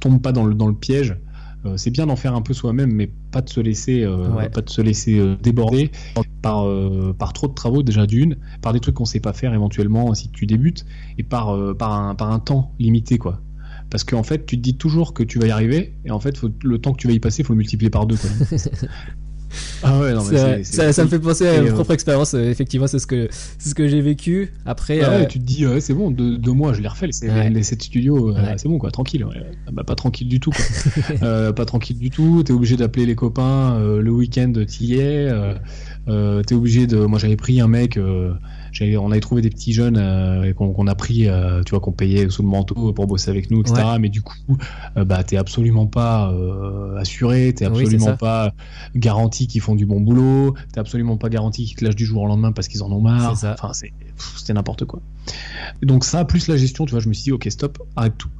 C: tombe pas dans le, dans le piège. Euh, c'est bien d'en faire un peu soi-même, mais pas de se laisser, euh,
A: Ouais.
C: pas de se laisser euh, déborder par euh, par trop de travaux déjà d'une, par des trucs qu'on sait pas faire éventuellement si tu débutes, et par par un par un temps limité quoi. Parce qu'en fait, tu te dis toujours que tu vas y arriver, et en fait, faut- le temps que tu vas y passer, faut le multiplier par deux. Quoi. ah ouais, non, mais
A: C'est
C: c'est-
A: ça,
C: c'est-
A: ça me fait penser à ma
C: euh,
A: propre expérience. euh, effectivement, c'est ce que c'est ce que j'ai vécu. Après,
C: Ah ouais,
A: euh,
C: tu te dis, c'est bon, deux, deux mois, je les refais, les,
A: Ouais.
C: les sept studios,
A: Ouais.
C: c'est bon, quoi, tranquille. Ah Bah, pas tranquille du tout, quoi. Euh, pas tranquille du tout, t'es obligé d'appeler les copains, le week-end, t'y es, t'es obligé de. Moi, j'avais pris un mec, on avait trouvé des petits jeunes euh, qu'on a pris, euh, tu vois, qu'on payait sous le manteau pour bosser avec nous, etc. Mais du coup, euh, bah, t'es absolument pas assuré, t'es absolument pas garanti qu'ils font du bon boulot, t'es absolument pas garanti qu'ils te lâchent du jour au lendemain parce qu'ils en ont marre. Enfin, c'était n'importe quoi. Donc ça, plus la gestion, tu vois, je me suis dit, ok, stop, arrête tout.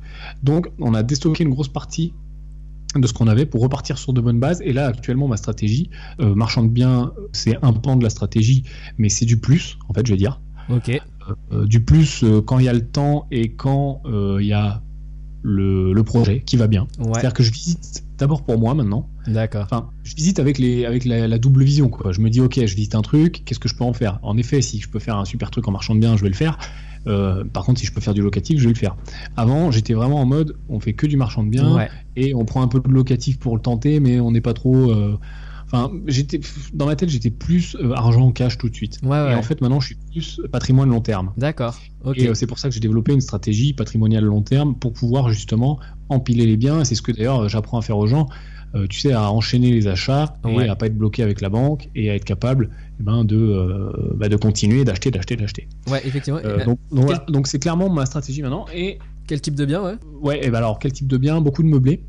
C: Donc on a déstocké une grosse partie de ce qu'on avait pour repartir sur de bonnes bases. Et là, actuellement, ma stratégie, euh, marchand de biens, c'est un pan de la stratégie, mais c'est du plus, en fait, je vais dire.
A: ok.
C: Euh, du plus euh, quand il y a le temps et quand euh, il y a le, le projet qui va bien.
A: Ouais.
C: C'est-à-dire que je visite d'abord pour moi maintenant.
A: D'accord.
C: Enfin, je visite avec, les, avec la, la double vision. Quoi. Je me dis, ok, je visite un truc, qu'est-ce que je peux en faire? En effet, si je peux faire un super truc en marchand de biens, je vais le faire. Euh, par contre, si je peux faire du locatif, je vais le faire. Avant, j'étais vraiment en mode, on fait que du marchand de biens
A: Ouais.
C: et on prend un peu de locatif pour le tenter, mais on n'est pas trop. euh, Enfin, j'étais dans ma tête, j'étais plus euh, argent cash tout de suite.
A: Ouais, ouais.
C: Et en fait, maintenant, je suis plus patrimoine long terme.
A: D'accord.
C: Et euh, c'est pour ça que j'ai développé une stratégie patrimoniale long terme pour pouvoir justement empiler les biens. Et c'est ce que d'ailleurs j'apprends à faire aux gens. Euh, tu sais, à enchaîner les achats et
A: Ouais.
C: à pas être bloqué avec la banque et à être capable eh ben, de, euh, bah, de continuer d'acheter, d'acheter, d'acheter.
A: Ouais, effectivement.
C: Euh, donc donc c'est clairement ma stratégie maintenant. Et
A: Quel type de bien, ouais.
C: ouais, et ben alors quel type de biens? Beaucoup de meublés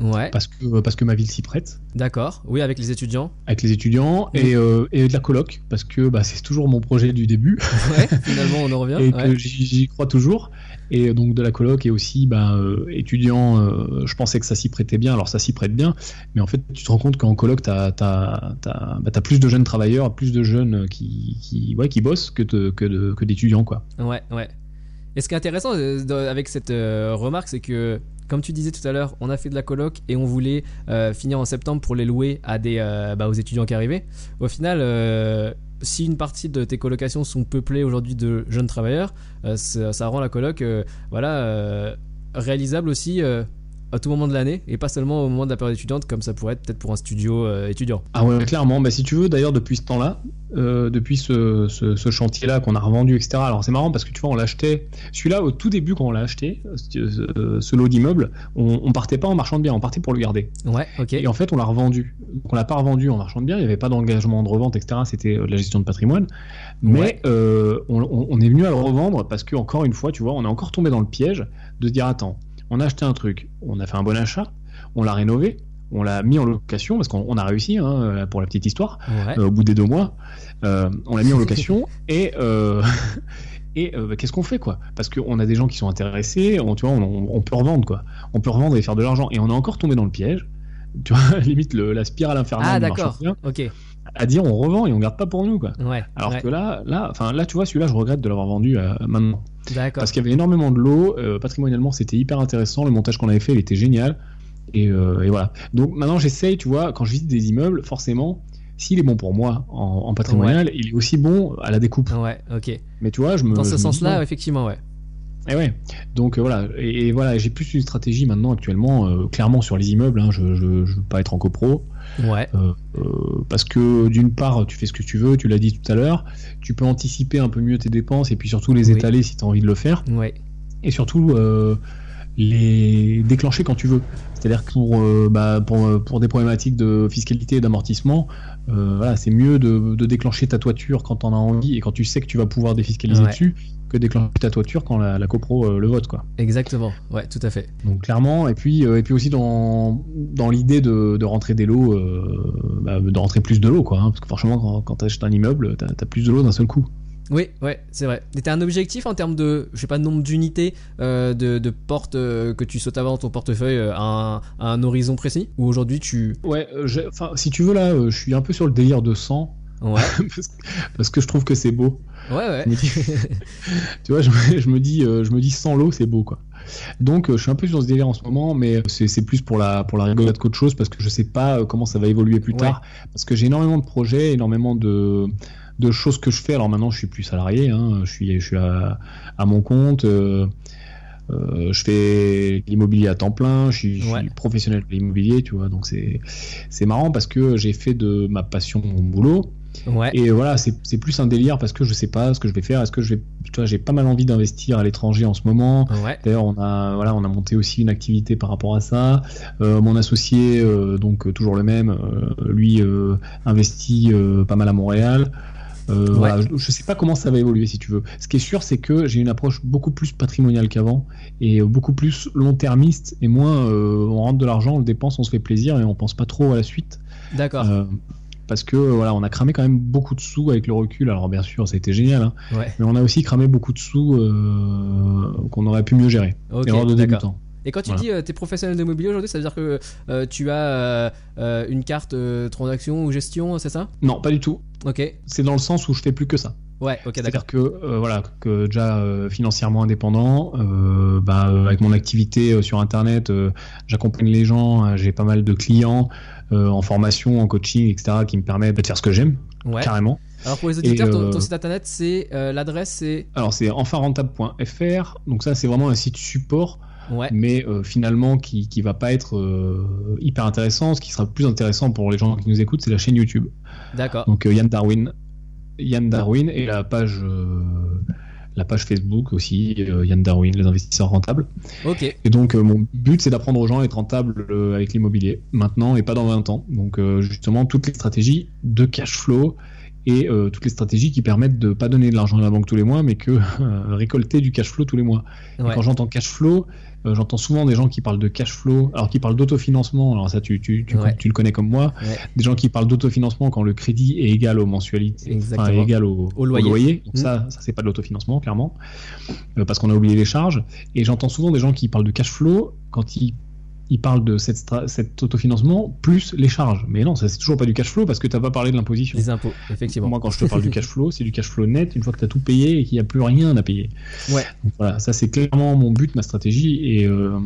A: Ouais.
C: parce que parce que ma ville s'y prête
A: D'accord. Oui, avec les étudiants.
C: avec les étudiants et, euh, et de la coloc parce que bah, c'est toujours mon projet du début.
A: Ouais. Finalement, on en revient.
C: et
A: Ouais.
C: que j'y j'y crois toujours. Et donc de la coloc et aussi ben, euh, euh, je pensais que ça s'y prêtait bien, alors ça s'y prête bien, mais en fait tu te rends compte qu'en coloc, tu as, plus de jeunes travailleurs, plus de jeunes qui, qui, ouais, qui bossent que, que, d'étudiants.
A: Ouais, ouais. Et ce qui est intéressant euh, avec cette euh, remarque, c'est que, comme tu disais tout à l'heure, on a fait de la coloc et on voulait finir en septembre pour les louer à des, bah, aux étudiants qui arrivaient. Au final, si une partie de tes colocations sont peuplées aujourd'hui de jeunes travailleurs, euh, ça, rend la coloc, euh, voilà, euh, réalisable aussi. Euh, à tout moment de l'année et pas seulement au moment de la période étudiante comme ça pourrait être peut-être pour un studio euh, étudiant.
C: Ah ouais, clairement. Bah, si tu veux, d'ailleurs, depuis ce temps-là, euh, depuis ce, ce, ce chantier-là qu'on a revendu, etc. Alors c'est marrant parce que tu vois, on l'achetait. Celui-là, au tout début, quand on l'a acheté, ce, ce lot d'immeubles, on, on partait pas en marchand de biens, on partait pour le garder.
A: Ouais, ok.
C: Et en fait, on l'a revendu. Donc on l'a pas revendu en marchand de biens, il n'y avait pas d'engagement de revente, etc. C'était euh, de la gestion de patrimoine. Mais
A: Ouais.
C: euh, on, on- on est venu à le revendre parce que, encore une fois, tu vois, on est encore tombé dans le piège de se dire attends, on a acheté un truc, on a fait un bon achat, on l'a rénové, on l'a mis en location parce qu'on on a réussi, hein, pour la petite histoire,
A: Ouais.
C: euh, au bout des deux mois. Euh, on l'a mis en location et. euh, Et euh, bah, qu'est-ce qu'on fait quoi? Parce qu'on a des gens qui sont intéressés, on, tu vois, on, on peut revendre quoi. On peut revendre et faire de l'argent. Et on est encore tombé dans le piège. Tu vois, limite le- la spirale infernale
A: Ah d'accord. Ok.
C: À dire on revend et on garde pas pour nous quoi.
A: Ouais.
C: Alors
A: ouais.
C: que là, là, enfin là, tu vois, celui-là, je regrette de l'avoir vendu euh, maintenant. Parce qu'il y avait énormément de lots, euh, patrimonialement, c'était hyper intéressant. Le montage qu'on avait fait, il était génial. Et, euh, et voilà. Donc maintenant, j'essaye, tu vois, quand je visite des immeubles, forcément, s'il est bon pour moi en, en patrimonial, il est aussi bon à la découpe.
A: Ouais. Ok.
C: Mais tu vois, je me.
A: Dans ce sens-là, effectivement, ouais.
C: Et ouais. Donc euh, voilà. Et, et voilà, j'ai plus une stratégie maintenant actuellement, euh, clairement sur les immeubles. Hein, je, je, je veux pas être en copro.
A: Ouais.
C: Euh, euh, parce que d'une part, tu fais ce que tu veux, tu l'as dit tout à l'heure, tu peux anticiper un peu mieux tes dépenses et puis surtout les
A: Oui.
C: étaler si tu as envie de le faire,
A: Ouais.
C: et surtout euh, les déclencher quand tu veux. C'est-à-dire que pour, euh, bah, pour, pour des problématiques de fiscalité et d'amortissement, euh, voilà, c'est mieux de, de déclencher ta toiture quand tu en as envie et quand tu sais que tu vas pouvoir défiscaliser
A: Ouais.
C: dessus que déclencher ta toiture quand la, la copro euh, le vote. Quoi.
A: Exactement. Ouais, tout à fait.
C: Donc clairement, et puis, euh, et puis aussi dans, dans l'idée de, de rentrer des lots, bah, de rentrer plus de lots, quoi. hein, parce que franchement, quand, quand tu achètes un immeuble, tu as, plus de lots d'un seul coup.
A: Oui, ouais, c'est vrai. Et t'as un objectif en termes de, je sais pas, nombre d'unités, euh, de, de portes euh, que tu sautes avant ton portefeuille euh, à, un, à un horizon précis? Ou aujourd'hui tu.
C: Ouais, enfin, si tu veux, là, je suis un peu sur le délire de 100,
A: Ouais,
C: parce, parce que je trouve que c'est beau.
A: ouais, ouais.
C: Tu vois, je, me- je me dis, je me dis 100 lots, c'est beau, quoi. Donc, je suis un peu sur ce délire en ce moment, mais c'est plus pour la, pour la rigolade qu'autre chose, parce que je sais pas comment ça va évoluer plus
A: Ouais.
C: tard. Parce que j'ai énormément de projets, énormément de, de choses que je fais. Alors maintenant, je suis plus salarié, hein, je suis, je suis à, à mon compte. euh, euh, je fais l'immobilier à temps plein, je suis, je suis
A: Ouais.
C: professionnel de l'immobilier, tu vois. Donc c'est c'est marrant parce que j'ai fait de ma passion mon boulot.
A: Ouais,
C: Et voilà, c'est c'est plus un délire parce que je sais pas ce que je vais faire. Est-ce que je vais, tu vois, j'ai pas mal envie d'investir à l'étranger en ce moment.
A: ouais.
C: D'ailleurs, on a voilà, on a monté aussi une activité par rapport à ça. Euh, mon associé, euh, donc toujours le même, euh, lui investit pas mal à Montréal. Euh,
A: Ouais.
C: voilà, je, je sais pas comment ça va évoluer si tu veux. Ce qui est sûr, c'est que j'ai une approche beaucoup plus patrimoniale qu'avant et beaucoup plus long-termiste et moins euh, on rentre de l'argent, on le dépense, on se fait plaisir et on pense pas trop à la suite.
A: D'accord.
C: Euh, parce que voilà, on a cramé quand même beaucoup de sous avec le recul. Alors bien sûr, ça a été génial, hein,
A: Ouais.
C: mais on a aussi cramé beaucoup de sous qu'on aurait pu mieux gérer.
A: Ok,
C: Erreur de débutant.
A: Et quand tu
C: Voilà.
A: dis euh, t'es professionnel de l'immobilier aujourd'hui, ça veut dire que euh, tu as euh, une carte transaction ou gestion, c'est ça?
C: Non, pas du tout.
A: Ok.
C: C'est dans le sens où je fais plus que ça.
A: Ouais, ok, d'accord.
C: C'est-à-dire que euh, voilà, que déjà euh, financièrement indépendant, euh, bah, avec mon activité sur internet, j'accompagne les gens, j'ai pas mal de clients en formation, en coaching, etc., qui me permettent de faire ce que j'aime
A: Ouais.
C: carrément.
A: Alors pour les auditeurs, ton, ton site internet, c'est l'adresse, c'est
C: Alors c'est enfinrentable.fr, donc ça c'est vraiment un site support
A: ouais,
C: mais euh, finalement qui, qui va pas être euh, hyper intéressant. Ce qui sera plus intéressant pour les gens qui nous écoutent, c'est la chaîne YouTube.
A: D'accord.
C: Donc euh, Yann Darwin, Yann Darwin et la page euh, la page Facebook aussi, euh, Yann Darwin, les investisseurs rentables.
A: Ok.
C: Et donc mon but c'est d'apprendre aux gens à être rentables avec l'immobilier maintenant et pas dans 20 ans. Donc justement toutes les stratégies de cash flow et euh, toutes les stratégies qui permettent de pas donner de l'argent à la banque tous les mois mais que euh, récolter du cash flow tous les mois. Et quand j'entends cash flow, euh, j'entends souvent des gens qui parlent de cash flow, alors qui parlent d'autofinancement, alors ça tu, tu, tu,
A: Ouais.
C: tu le connais comme moi,
A: Ouais.
C: des gens qui parlent d'autofinancement quand le crédit est égal aux mensualités, enfin est égal au,
A: Au loyer.
C: Donc
A: Mm.
C: ça, ça c'est pas de l'autofinancement clairement, euh, parce qu'on a oublié les charges. Et j'entends souvent des gens qui parlent de cash flow quand ils ils parlent de cette cet autofinancement plus les charges. Mais non, ça c'est toujours pas du cash flow parce que t'as pas parlé de l'imposition.
A: Les impôts, effectivement.
C: Moi, quand je te parle du cash flow, c'est du cash flow net une fois que tu as tout payé et qu'il n'y a plus rien à payer.
A: Ouais.
C: Donc voilà, ça c'est clairement mon but, ma stratégie et, euh,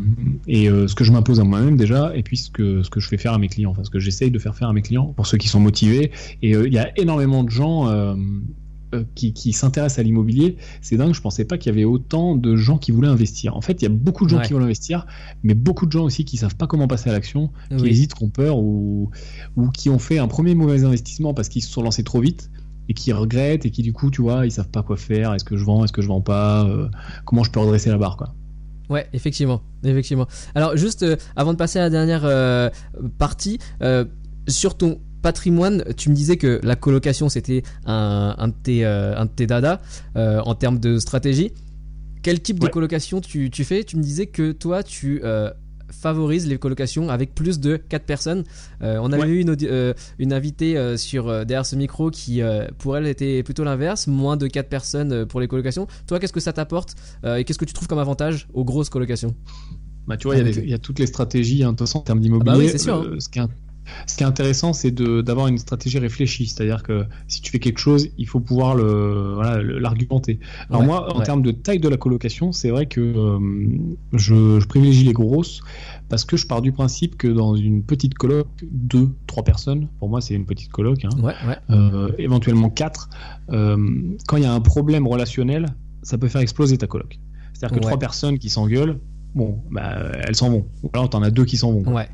C: et euh, ce que je m'impose à moi-même déjà, et puis ce que, ce que je fais faire à mes clients, enfin ce que j'essaye de faire faire à mes clients pour ceux qui sont motivés. Et euh, il y a énormément de gens. Euh, qui, qui s'intéressent à l'immobilier, c'est dingue, je pensais pas qu'il y avait autant de gens qui voulaient investir. En fait, il y a beaucoup de gens
A: Ouais.
C: qui veulent investir, mais beaucoup de gens aussi qui savent pas comment passer à l'action, qui hésitent, qui ont peur ou, ou qui ont fait un premier mauvais investissement parce qu'ils se sont lancés trop vite et qui regrettent et qui du coup, tu vois, ils savent pas quoi faire, est-ce que je vends, est-ce que je vends pas, euh, comment je peux redresser la barre quoi.
A: Ouais, effectivement, effectivement. Alors juste euh, avant de passer à la dernière euh, partie, sur ton patrimoine, tu me disais que la colocation c'était un, un de tes euh, un de tes dada euh, en termes de stratégie. Quel type de colocation tu, tu fais? Tu me disais que toi tu euh, favorises les colocations avec plus de 4 personnes. Euh, on avait
C: Ouais.
A: eu une, euh, une invitée euh, sur euh, derrière ce micro qui euh, pour elle était plutôt l'inverse, moins de 4 personnes euh, pour les colocations. Toi, qu'est-ce que ça t'apporte euh, et qu'est-ce que tu trouves comme avantage aux grosses colocations?
C: Bah, tu vois, il y a
A: Ah,
C: il y, a toutes les stratégies hein, de toute façon, en termes d'immobilier.
A: Ah bah oui, c'est sûr, hein.
C: Euh, ce, qui est, ce qui est intéressant, c'est d'avoir une stratégie réfléchie. C'est-à-dire que si tu fais quelque chose, il faut pouvoir voilà, l'argumenter. Alors
A: Ouais,
C: moi, en
A: ouais.
C: termes de taille de la colocation, c'est vrai que euh, je, je privilégie les grosses parce que je pars du principe que dans une petite coloc, deux, trois personnes, pour moi c'est une petite coloc, hein,
A: Ouais,
C: euh, éventuellement 4, quand il y a un problème relationnel, ça peut faire exploser ta coloc. C'est-à-dire que trois personnes qui s'engueulent, bon, bah, elles s'en vont. Ou alors t'en as deux qui s'en vont.
A: Ouais.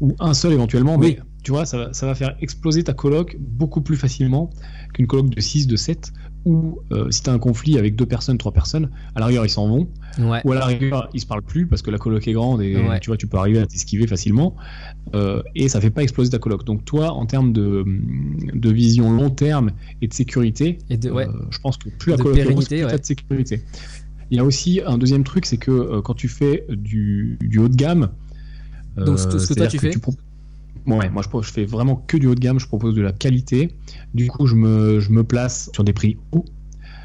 C: Ou un seul éventuellement,
A: Oui.
C: mais tu vois, ça va, ça va faire exploser ta coloc beaucoup plus facilement qu'une coloc de 6, de 7, ou euh, si t'as un conflit avec deux personnes, trois personnes, à la rigueur ils s'en vont,
A: Ouais.
C: ou à la rigueur ils se parlent plus parce que la coloc est grande et
A: Ouais.
C: tu vois, tu peux arriver à t'esquiver facilement, euh, et ça fait pas exploser ta coloc. Donc toi, en termes de, de vision long terme et de sécurité,
A: Et de, ouais.
C: euh, je pense que plus la
A: De
C: coloc est grosse, plus t'as de sécurité. Il y a aussi un deuxième truc, c'est que quand tu fais du, du haut de gamme,
A: Donc, ce que- ce que toi, tu fais
C: pro- Ouais, moi je, je fais vraiment que du haut de gamme, je propose de la qualité. Du coup, je me, je me place sur des prix hauts,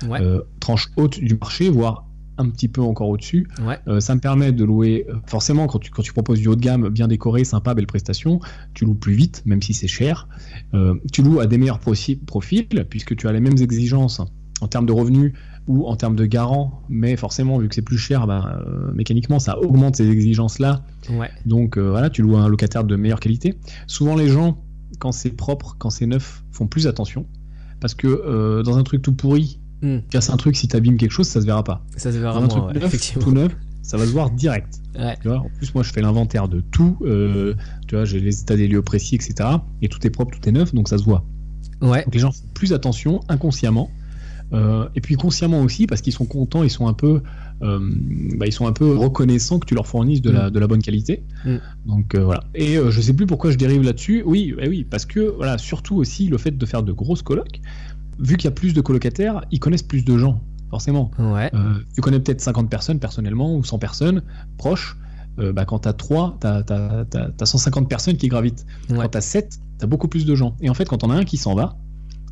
A: Ouais.
C: euh, tranche haute du marché, voire un petit peu encore au-dessus.
A: Ouais.
C: Euh, ça me permet de louer, euh, forcément, quand tu, quand tu proposes du haut de gamme, bien décoré, sympa, belle prestation, tu loues plus vite, même si c'est cher. Euh, tu loues à des meilleurs profi- profils, puisque tu as les mêmes exigences en termes de revenus ou en termes de garant, mais forcément, vu que c'est plus cher, ben, euh, mécaniquement, ça augmente ces exigences-là.
A: Ouais.
C: Donc euh, voilà, tu loues un locataire de meilleure qualité. Souvent, les gens, quand c'est propre, quand c'est neuf, font plus attention. Parce que euh, dans un truc tout pourri,
A: Hmm.
C: casser un truc, si t'abîmes quelque chose, ça se verra pas.
A: Ça se verra
C: Dans un truc
A: moins, ouais,
C: neuf,
A: effectivement.
C: tout neuf, ça va se voir direct.
A: Ouais.
C: Tu vois, en plus, moi, je fais l'inventaire de tout. tu vois, j'ai les états des lieux précis, etc. Et tout est propre, tout est neuf, donc ça se voit.
A: Ouais.
C: Donc les gens font plus attention inconsciemment. Euh, et puis consciemment aussi parce qu'ils sont contents, ils sont un peu, euh, bah, ils sont un peu reconnaissants que tu leur fournisses de, la, de la bonne qualité.
A: Mm.
C: Donc euh, voilà. Et je sais plus pourquoi je dérive là-dessus. Oui, eh oui, parce que voilà, surtout aussi le fait de faire de grosses colocs. Vu qu'il y a plus de colocataires, ils connaissent plus de gens, forcément.
A: Ouais.
C: Euh, tu connais peut-être 50 personnes personnellement ou 100 personnes proches. Euh, bah, quand t'as 3, t'as, t'as, t'as, t'as 150 personnes qui gravitent.
A: Ouais.
C: Quand t'as 7, t'as beaucoup plus de gens. Et en fait, quand on a un qui s'en va,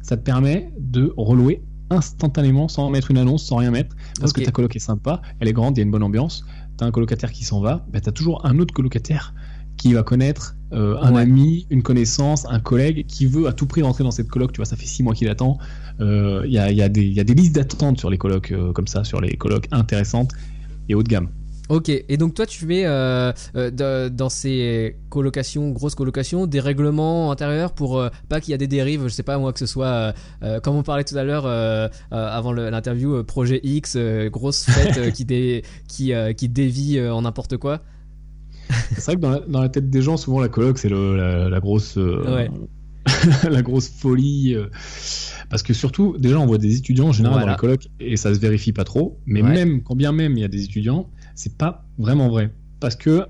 C: ça te permet de relouer instantanément sans mettre une annonce, sans rien mettre, parce que ta coloc est sympa, elle est grande, il y a une bonne ambiance. T'as un colocataire qui s'en va, bah, t'as toujours un autre colocataire qui va connaître euh, un
A: Ouais.
C: ami, une connaissance, un collègue qui veut à tout prix rentrer dans cette coloc. Tu vois, ça fait 6 mois qu'il attend. Euh, Il y, a, il y, a des- il y a des listes d'attente sur les colocs euh, comme ça, sur les colocs intéressantes et haut de gamme.
A: Ok. Et donc toi, tu mets euh, euh, dans ces colocations, grosses colocations, des règlements intérieurs pour euh, pas qu'il y a des dérives. Je sais pas moi que ce soit, comme on parlait tout à l'heure avant l'interview, projet X, grosse fête qui dé, qui qui dévie en n'importe quoi.
C: C'est vrai que dans la, dans la tête des gens, souvent la coloc, c'est la, la grosse,
A: Ouais.
C: la grosse folie. parce que surtout, déjà, on voit des étudiants en général
A: Voilà.
C: dans les colocs et ça se vérifie pas trop. Mais
A: Ouais.
C: même, quand bien même il y a des étudiants, c'est pas vraiment vrai. Parce que,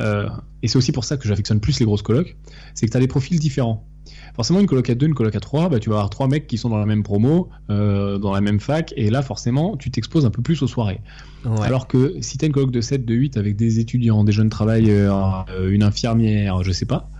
C: euh, et c'est aussi pour ça que j'affectionne plus les grosses colocs, c'est que tu as des profils différents. Forcément, une coloc à 2, une coloc à 3, bah, tu vas avoir trois mecs qui sont dans la même promo, euh, dans la même fac, et là, forcément, tu t'exposes un peu plus aux soirées.
A: Ouais.
C: Alors que si tu as une coloc de 7, de 8 avec des étudiants, des jeunes travailleurs, euh, une infirmière, je sais pas,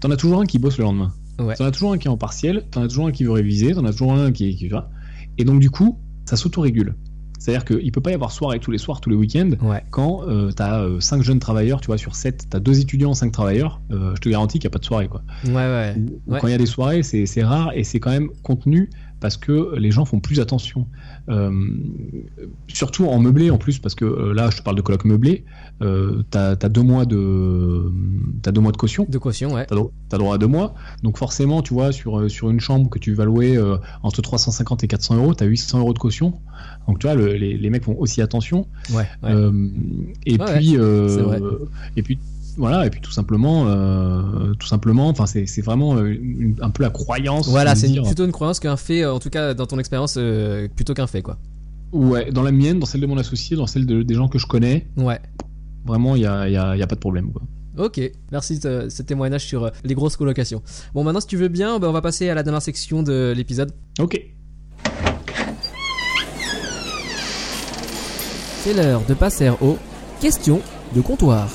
C: t'en as toujours un qui bosse le lendemain.
A: Ouais.
C: T'en as toujours un qui est en partiel, t'en as toujours un qui veut réviser, t'en as toujours un qui, qui va. Et donc du coup, ça s'autorégule. C'est-à-dire qu'il peut pas y avoir soirée tous les soirs, tous les week-ends,
A: Ouais.
C: quand euh, t'as 5 jeunes travailleurs, tu vois, sur 7, t'as 2 étudiants, 5 travailleurs, euh, je te garantis qu'il n'y a pas de soirée, quoi.
A: Ouais. Ouais.
C: Ou- ou
A: Ouais.
C: Quand il y a des soirées, c'est c'est rare et c'est quand même contenu parce que les gens font plus attention. Euh, surtout en meublé en plus, parce que euh, là, je te parle de coloc meublé. Euh, t'as as deux mois de t'as deux mois de caution.
A: De caution, ouais.
C: T'as t'as droit à deux mois. Donc forcément, tu vois, sur euh, sur une chambre que tu vas louer entre 350 et 400 euros, t'as 800 euros de caution. Donc tu vois, le- les, les mecs font aussi attention.
A: Ouais, ouais.
C: Et
A: Ouais,
C: puis euh,
A: c'est vrai.
C: et puis voilà et puis tout simplement euh, tout simplement enfin c'est c'est vraiment euh, une- un peu la croyance
A: voilà, c'est
C: dire-
A: plutôt une croyance qu'un fait, euh, en tout cas dans ton expérience, euh, plutôt qu'un fait, quoi.
C: ouais dans la mienne dans celle de mon associé dans celle de- des gens que je connais
A: Ouais.
C: vraiment il y a, y a- il y a pas de problème quoi.
A: Ok, merci de ce témoignage sur les grosses colocations. Bon, maintenant, si tu veux bien, ben, on va passer à la dernière section de l'épisode.
C: ok
B: C'est l'heure de passer aux questions de comptoir.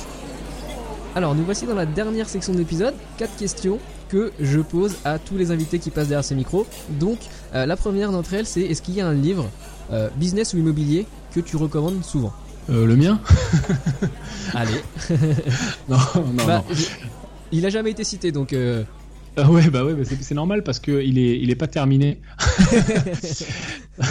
A: Alors, nous voici dans la dernière section de l'épisode. Quatre questions que je pose à tous les invités qui passent derrière ce micro. Donc, euh, la première d'entre elles, c'est est-ce qu'il y a un livre, euh, business ou immobilier, que tu recommandes souvent?
C: Euh, le mien?
A: Allez.
C: non non,
A: Bah,
C: non.
A: il a jamais été cité, donc. euh,
C: Ah ouais bah ouais bah c'est normal parce que il est il est pas terminé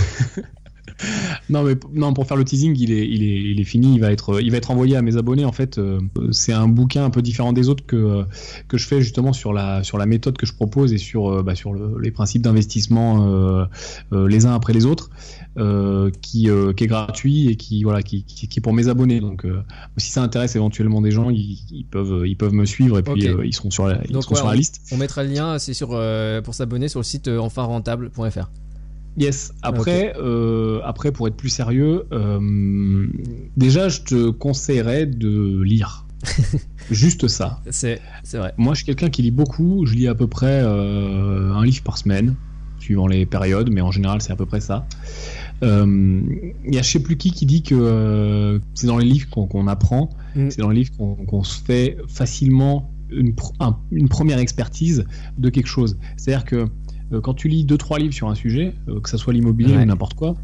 C: non mais non pour faire le teasing il est il est il est fini il va être il va être envoyé à mes abonnés en fait euh, c'est un bouquin un peu différent des autres que euh, que je fais justement sur la sur la méthode que je propose et sur euh, bah, sur le- les principes d'investissement euh, euh, les uns après les autres euh, qui qui est gratuit et qui voilà qui, qui, qui est pour mes abonnés. Donc si ça intéresse éventuellement des gens ils, ils peuvent ils peuvent me suivre et puis ils seront sur la, ils
A: Donc,
C: seront
A: ouais,
C: sur la
A: on-
C: liste.
A: on mettra le lien, c'est sur pour s'abonner sur le site enfinrentable.fr.
C: Yes. Après, euh, après pour être plus sérieux, euh, déjà je te conseillerais de lire. Juste ça.
A: C'est vrai.
C: Moi, je suis quelqu'un qui lit beaucoup. Je lis à peu près euh, un livre par semaine, suivant les périodes, mais en général, c'est à peu près ça. Il y a je sais plus qui qui dit que c'est dans les livres qu'on apprend,
A: Mm.
C: c'est dans les livres qu'on se fait facilement une, pr- un- une première expertise de quelque chose. C'est-à-dire que quand tu lis deux trois livres sur un sujet, euh, que ça soit l'immobilier
A: Ouais.
C: ou n'importe quoi,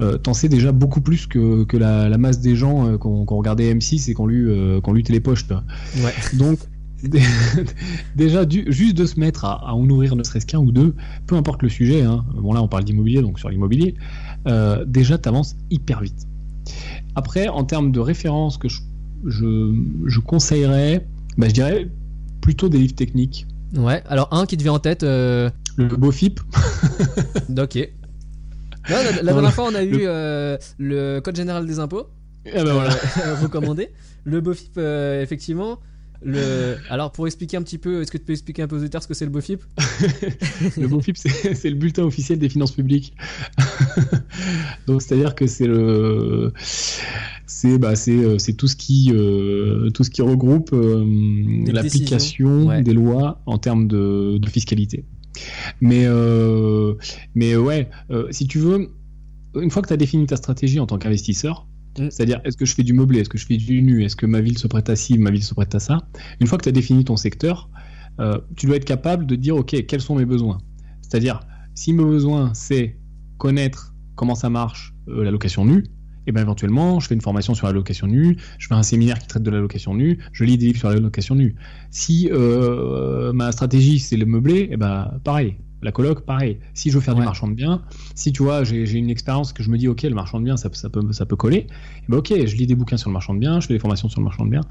C: euh, t'en sais déjà beaucoup plus que, que la, la masse des gens euh, qui ont regardé M6 et qui ont lu, euh, lu Télépoche.
A: Ouais.
C: Donc, dé- déjà, du- juste de se mettre à, à en ouvrir ne serait-ce qu'un ou deux, peu importe le sujet, hein, bon là on parle d'immobilier, donc sur l'immobilier, euh, déjà tu avances hyper vite. Après, en termes de références que je, je, je conseillerais, bah, je dirais plutôt des livres techniques.
A: Ouais. Alors un qui te vient en tête. euh,
C: Le BOFIP,
A: Ok. Ouais, la, la dernière
C: le-
A: fois, on a eu
C: le-
A: euh, le Code général des impôts
C: eh ben voilà.
A: euh, recommandé. Le BOFIP, euh, effectivement. Le... Alors, pour expliquer un petit peu, est-ce que tu peux expliquer un peu aux auditeurs ce que c'est le BOFIP
C: Le BOFIP, c'est c'est le bulletin officiel des finances publiques. Donc, c'est-à-dire que c'est le, c'est bah, euh, tout ce qui euh, tout ce qui regroupe euh, l'application
A: ouais.
C: des lois en termes de, de fiscalité. Mais euh, mais ouais, euh, si tu veux, une fois que tu as défini ta stratégie en tant qu'investisseur.
A: Mm.
C: C'est-à-dire, est-ce que je fais du meublé, est-ce que je fais du nu, est-ce que ma ville se prête à ci, ma ville se prête à ça Une fois que tu as défini ton secteur, euh, tu dois être capable de dire, OK, quels sont mes besoins C'est-à-dire, si mes besoins, c'est connaître comment ça marche euh, la location nue, et ben éventuellement, je fais une formation sur la location nue, je fais un séminaire qui traite de la location nue, je lis des livres sur la location nue. Si euh, ma stratégie, c'est le meublé, et ben pareil. La coloc, pareil. Si je veux faire
A: Ouais.
C: du marchand de biens, si tu vois, j'ai une expérience que je me dis, ok, le marchand de biens, ça, ça peut, ça peut coller, eh ben, ok, je lis des bouquins sur le marchand de biens, je fais des formations sur le marchand de biens.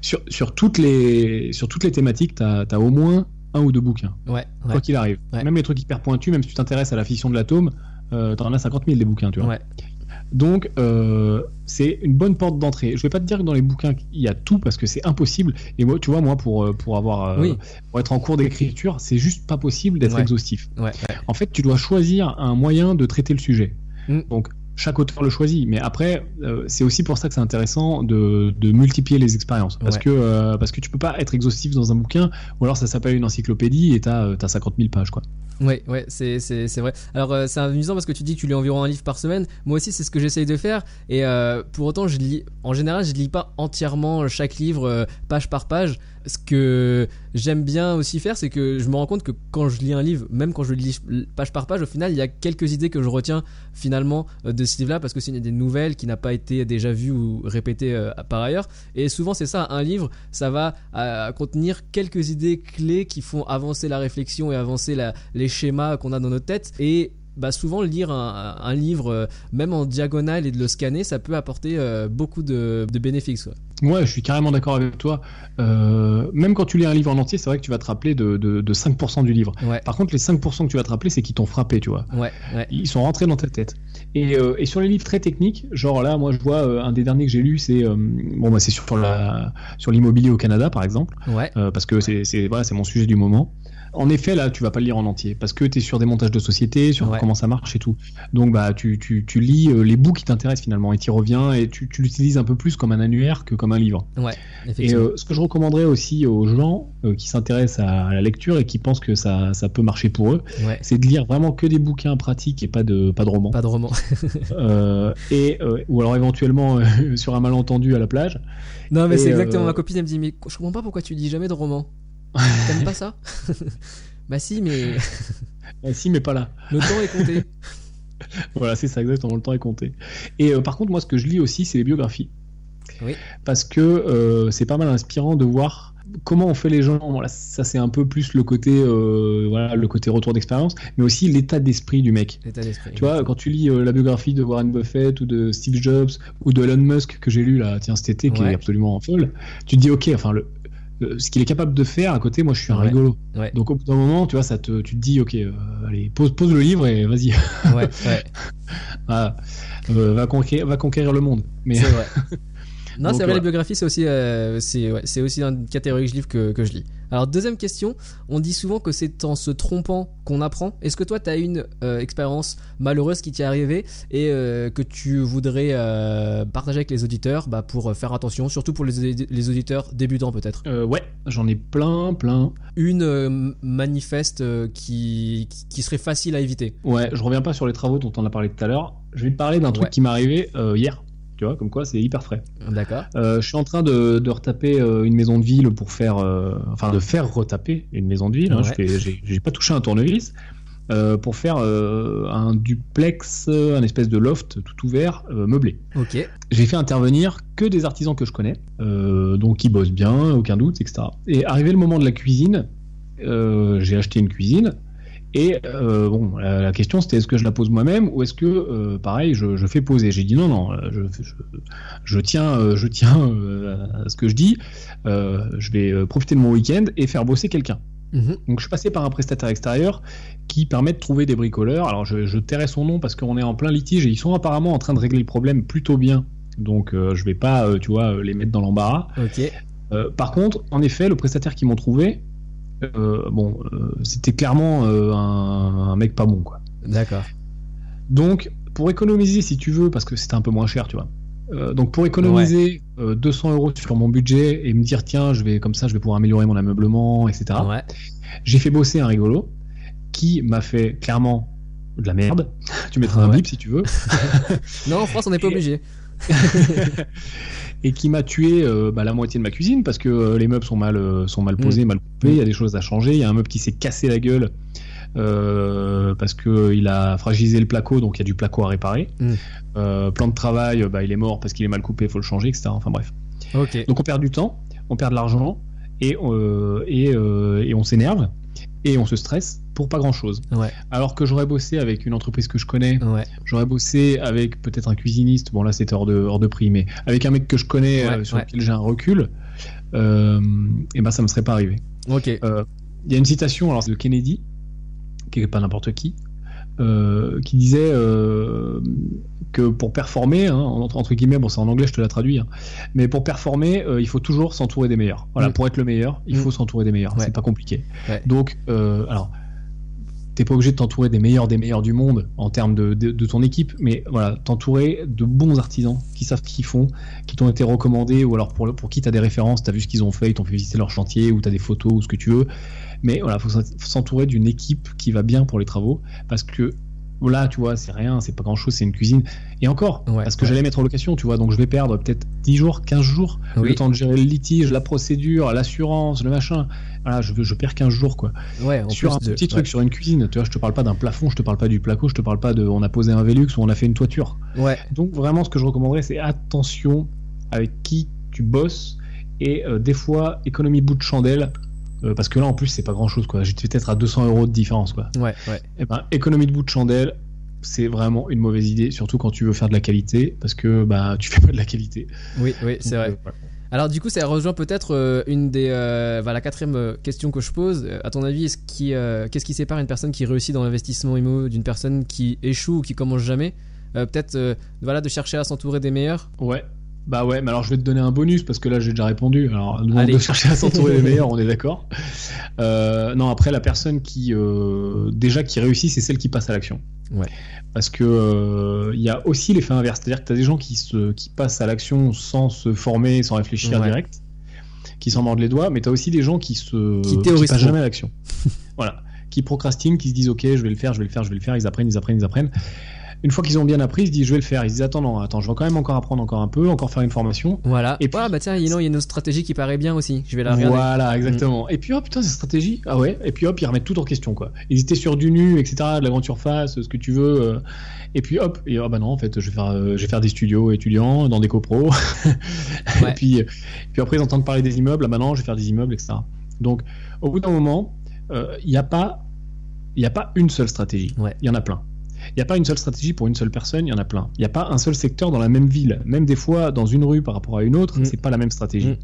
C: Sur, sur, toutes, les, sur toutes les thématiques, tu as, au moins un ou deux bouquins,
A: Ouais, ouais.
C: quoi qu'il arrive.
A: Ouais.
C: Même les trucs hyper pointus, même si tu t'intéresses à la fission de l'atome, euh, t'en as 50 000 des bouquins, tu vois. Donc, euh, c'est une bonne porte d'entrée. Je vais pas te dire que dans les bouquins, il y a tout parce que c'est impossible. Et moi, tu vois, moi, pour, euh, pour, avoir, euh,
A: Oui.
C: pour être en cours d'écriture, c'est juste pas possible d'être
A: Ouais.
C: exhaustif.
A: Ouais, ouais.
C: En fait, tu dois choisir un moyen de traiter le sujet.
A: Mm.
C: Donc, chaque auteur le choisit. Mais après, euh, c'est aussi pour ça que c'est intéressant de, de multiplier les expériences. Parce,
A: Ouais.
C: que, euh, parce que tu peux pas être exhaustif dans un bouquin, ou alors ça s'appelle une encyclopédie et t'as as 50 000 pages. Quoi.
A: Ouais, ouais, c'est, c'est, c'est vrai. Alors, euh, c'est amusant parce que tu dis que tu lis environ un livre par semaine. Moi aussi, c'est ce que j'essaye de faire. Et euh, pour autant, je lis, en général, je lis pas entièrement chaque livre page par page. Ce que j'aime bien aussi faire, c'est que je me rends compte que quand je lis un livre, même quand je le lis page par page, au final, il y a quelques idées que je retiens finalement euh, de ce livre-là parce que c'est des nouvelles qui n'a pas été déjà vue ou répétée euh, par ailleurs. Et souvent, c'est ça, un livre, ça va euh, contenir quelques idées clés qui font avancer la réflexion et avancer les schémas qu'on a dans notre tête. Et bah, souvent lire un, livre, euh, même en diagonale et de le scanner, ça peut apporter euh, beaucoup de, bénéfices.
C: Ouais, je suis carrément d'accord avec toi. Euh, même quand tu lis un livre en entier, c'est vrai que tu vas te rappeler de, 5% du livre. Par contre, les 5% que tu vas te rappeler, c'est qui t'ont frappé, tu vois.
A: Ouais,
C: Ils sont rentrés dans ta tête. Et, sur les livres très techniques, genre là, moi je vois un des derniers que j'ai lu, c'est bon, bah, c'est sur la sur l'immobilier au Canada, par exemple. Parce que c'est voilà, c'est mon sujet du moment en effet, là, tu vas pas le lire en entier parce que tu es sur des montages de société, sur comment ça marche et tout. Donc, bah, tu, tu, lis euh, les bouts qui t'intéressent finalement et tu reviens et tu, l'utilises un peu plus comme un annuaire que comme un livre.
A: Ouais,
C: et euh, ce que je recommanderais aussi aux gens euh, qui s'intéressent à, la lecture et qui pensent que ça, ça peut marcher pour eux, c'est de lire vraiment que des bouquins pratiques et pas de, pas de romans.
A: Pas de romans.
C: et, ou alors éventuellement sur un malentendu à la plage.
A: Non, mais c'est exactement ma copine, elle me dit, mais je comprends pas pourquoi tu dis jamais de romans. T'aimes pas ça? Bah si, mais.
C: bah si, mais pas là.
A: Le temps est compté.
C: voilà, c'est ça exactement, le temps est compté. Et euh, par contre, moi, ce que je lis aussi, c'est les biographies.
A: Oui.
C: Parce que euh, c'est pas mal inspirant de voir comment on fait les gens. Voilà, ça, c'est un peu plus le côté, euh, voilà, le côté retour d'expérience, mais aussi l'état d'esprit du mec.
A: L'état d'esprit.
C: Tu vois, quand tu lis la biographie de Warren Buffett ou de Steve Jobs ou de Elon Musk que j'ai lu là, tiens, cet été, qui est absolument folle, tu te dis, ok, enfin, le, ce qu'il est capable de faire à côté, moi je suis un rigolo. Donc au bout d'un moment, tu vois, ça te, tu te dis, ok, euh, allez, pose, pose le livre et vas-y.
A: Ouais, ouais.
C: Euh, va, conquérir, va conquérir le monde. Mais...
A: C'est vrai. Non, c'est vrai, les biographies, c'est aussi, euh, c'est aussi une catégorie je lis que, que, je lis. Alors, deuxième question, on dit souvent que c'est en se trompant qu'on apprend. Est-ce que toi, tu as une euh, expérience malheureuse qui t'est arrivée et euh, que tu voudrais partager avec les auditeurs bah, pour faire attention, surtout pour les, les auditeurs débutants peut-être?
C: Ouais, j'en ai plein, plein.
A: Une manifeste qui, qui serait facile à éviter
C: Ouais, je reviens pas sur les travaux dont on a parlé tout à l'heure. Je vais te parler d'un truc qui m'est arrivé hier. Tu vois, comme quoi c'est hyper frais.
A: D'accord.
C: Euh, je suis en train de, de retaper euh, une maison de ville pour faire, euh, enfin de faire retaper une maison de ville. Hein, J'ai pas touché un tournevis. pour faire un duplex, un espèce de loft tout ouvert, meublé.
A: Ok.
C: J'ai fait intervenir que des artisans que je connais, donc qui bossent bien, aucun doute, etc. Et arrivé le moment de la cuisine, j'ai acheté une cuisine et euh, bon, la, question c'était est-ce que je la pose moi-même ou est-ce que, euh, pareil, je, fais poser? J'ai dit non, non, euh, je, je, tiens, je tiens à ce que je dis. je vais profiter de mon week-end et faire bosser quelqu'un. Mhm. Donc je suis passé par un prestataire extérieur qui permet de trouver des bricoleurs. Alors je, je tairai son nom parce qu'on est en plein litige et ils sont apparemment en train de régler le problème plutôt bien. Donc je vais pas, tu vois, les mettre dans l'embarras. par contre, en effet, le prestataire qu'ils m'ont trouvé, euh, bon, euh, c'était clairement euh, un, mec pas bon, quoi.
A: D'accord.
C: Donc, pour économiser, si tu veux, parce que c'était un peu moins cher, tu vois. donc, pour économiser 200 euros sur mon budget et me dire, tiens, je vais comme ça, je vais pouvoir améliorer mon ameublement, etc. J'ai fait bosser un rigolo qui m'a fait clairement de la merde. tu mettras un bip si tu veux.
A: non, en France, on n'est pas obligé.
C: et qui m'a tué euh, bah, la moitié de ma cuisine parce que euh, les meubles sont mal, euh, sont mal posés, mm. mal coupés, il y a des choses à changer, il y a un meuble qui s'est cassé la gueule parce qu'il a fragilisé le placo, donc il y a du placo à réparer. Mm. plan de travail, bah, il est mort parce qu'il est mal coupé, il faut le changer, etc. Enfin bref. Donc on perd du temps, on perd de l'argent et, et, et on s'énerve et on se stresse pour pas grand chose. Alors que j'aurais bossé avec une entreprise que je connais, j'aurais bossé avec peut-être un cuisiniste, bon là c'était hors de, hors de prix, mais avec un mec que je connais euh, sur lequel j'ai un recul, euh, et ben ça me serait pas arrivé.
A: Ok.
C: Euh, il y a une citation alors de Kennedy, qui est pas n'importe qui, qui disait que pour performer, hein, entre, guillemets, bon c'est en anglais, je te la traduis, hein, mais pour performer, il faut toujours s'entourer des meilleurs. Voilà, mm. pour être le meilleur, il mm. faut s'entourer des meilleurs. C'est pas compliqué. Donc, alors t'es pas obligé de t'entourer des meilleurs des meilleurs du monde en termes de, de, ton équipe, mais voilà, t'entourer de bons artisans qui savent ce qu'ils font, qui t'ont été recommandés, ou alors pour, pour qui t'as des références, t'as vu ce qu'ils ont fait, ils t'ont fait visiter leur chantier, ou t'as des photos, ou ce que tu veux. Mais voilà, faut s'entourer d'une équipe qui va bien pour les travaux, parce que Là, tu vois, c'est rien, c'est pas grand chose, c'est une cuisine. Et encore, parce que j'allais mettre en location, tu vois, donc je vais perdre peut-être 10 jours, 15 jours, le temps de gérer le litige, la procédure, l'assurance, le machin. Voilà, je, je perds 15 jours, quoi.
A: Ouais,
C: sur un petit truc, sur une cuisine, tu vois, je te parle pas d'un plafond, je te parle pas du placo, je te parle pas de on a posé un Velux ou on a fait une toiture.
A: Ouais.
C: Donc vraiment, ce que je recommanderais, c'est attention avec qui tu bosses et euh, des fois, économie bout de chandelle euh, parce que là, en plus, c'est pas grand chose, quoi. J'étais peut-être à 200 euros de différence, quoi.
A: Ouais, ouais.
C: Et eh ben, économie de bout de chandelle, c'est vraiment une mauvaise idée, surtout quand tu veux faire de la qualité, parce que bah tu fais pas de la qualité.
A: Oui, oui, c'est vrai.
C: Euh,
A: Alors du coup, ça rejoint peut-être euh, une des, euh, bah, la quatrième question que je pose. À ton avis, qui, euh, qu'est-ce qui sépare une personne qui réussit dans l'investissement immo d'une personne qui échoue ou qui commence jamais? Peut-être, voilà, de chercher à s'entourer des meilleurs?
C: Ouais. Bah ouais, mais alors je vais te donner un bonus parce que là j'ai déjà répondu. Alors
A: Allez.
C: de chercher à s'entourer des meilleurs, on est d'accord. Euh, non, après la personne qui euh, déjà qui réussit, c'est celle qui passe à l'action.
A: Ouais.
C: Parce que euh, il y a aussi l'effet inverse, c'est-à-dire que tu as des gens qui se qui passent à l'action sans se former, sans réfléchir
A: Ouais.
C: direct, qui s'en mordent les doigts, mais tu as aussi des gens qui se
A: Qui théorisent
C: passent jamais à l'action. voilà, qui procrastinent, qui se disent OK, je vais le faire, je vais le faire, je vais le faire, ils apprennent, ils apprennent, ils apprennent. Une fois qu'ils ont bien appris, ils se disent je vais le faire. Ils se disent attends non, attends, je vais quand même encore apprendre encore un peu, encore faire une formation.
A: Voilà.
C: Et puis-
A: ah, bah tiens, il y a une autre stratégie qui paraît bien aussi. Je vais la regarder.
C: Voilà, exactement. Et puis, oh putain, cette stratégie. Ah ouais. Et puis, hop, ils remettent tout en question, quoi. Ils étaient sur du nu, etc., de la grande surface, ce que tu veux. euh, Et puis, hop, et ah bah non, en fait, je vais faire, euh, je vais faire des studios étudiants dans des copros.
A: Ouais.
C: et puis, euh, puis après, ils entendent parler des immeubles. Ah bah non, je vais faire des immeubles, etc. Donc, au bout d'un moment, euh, il n'y a pas, il n'y a pas une seule stratégie.
A: Ouais.
C: Il y en a plein. Il n'y a pas une seule stratégie pour une seule personne, il y en a plein. Il n'y a pas un seul secteur dans la même ville. Même des fois, dans une rue par rapport à une autre,
A: Mm.
C: c'est pas la même stratégie.
A: Mm.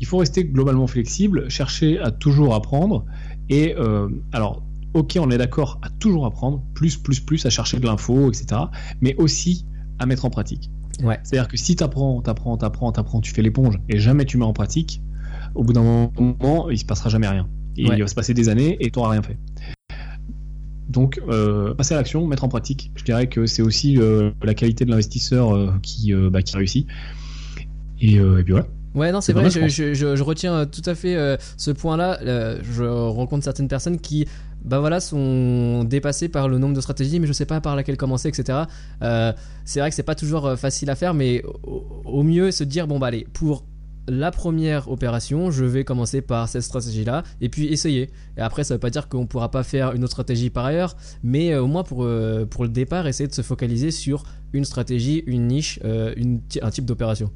C: Il faut rester globalement flexible, chercher à toujours apprendre. Et euh, alors, ok, on est d'accord à toujours apprendre, plus, plus, plus, à chercher de l'info, etc. Mais aussi à mettre en pratique.
A: Ouais.
C: C'est-à-dire que si tu apprends, t'apprends, t'apprends, t'apprends, tu fais l'éponge et jamais tu mets en pratique, au bout d'un moment, il se passera jamais rien. Et
A: Ouais.
C: Il va se passer des années et tu n'auras rien fait. Donc, euh, passer à l'action, mettre en pratique. Je dirais que c'est aussi euh, la qualité de l'investisseur euh, qui, bah, qui réussit. Et, et puis voilà.
A: Ouais, non, c'est vrai, je,
C: mal,
A: je, je- je retiens tout à fait euh, ce point-là. Euh, je rencontre certaines personnes qui, bah voilà, sont dépassées par le nombre de stratégies, mais je sais pas par laquelle commencer, etc. Euh, c'est vrai que c'est pas toujours facile à faire, mais au, au mieux se dire, bon, bah allez, pour la première opération, je vais commencer par cette stratégie-là, et puis essayer. Et après, ça veut pas dire qu'on pourra pas faire une autre stratégie par ailleurs, mais euh, au moins pour, euh, pour le départ, essayer de se focaliser sur une stratégie, une niche, euh, une, un type d'opération.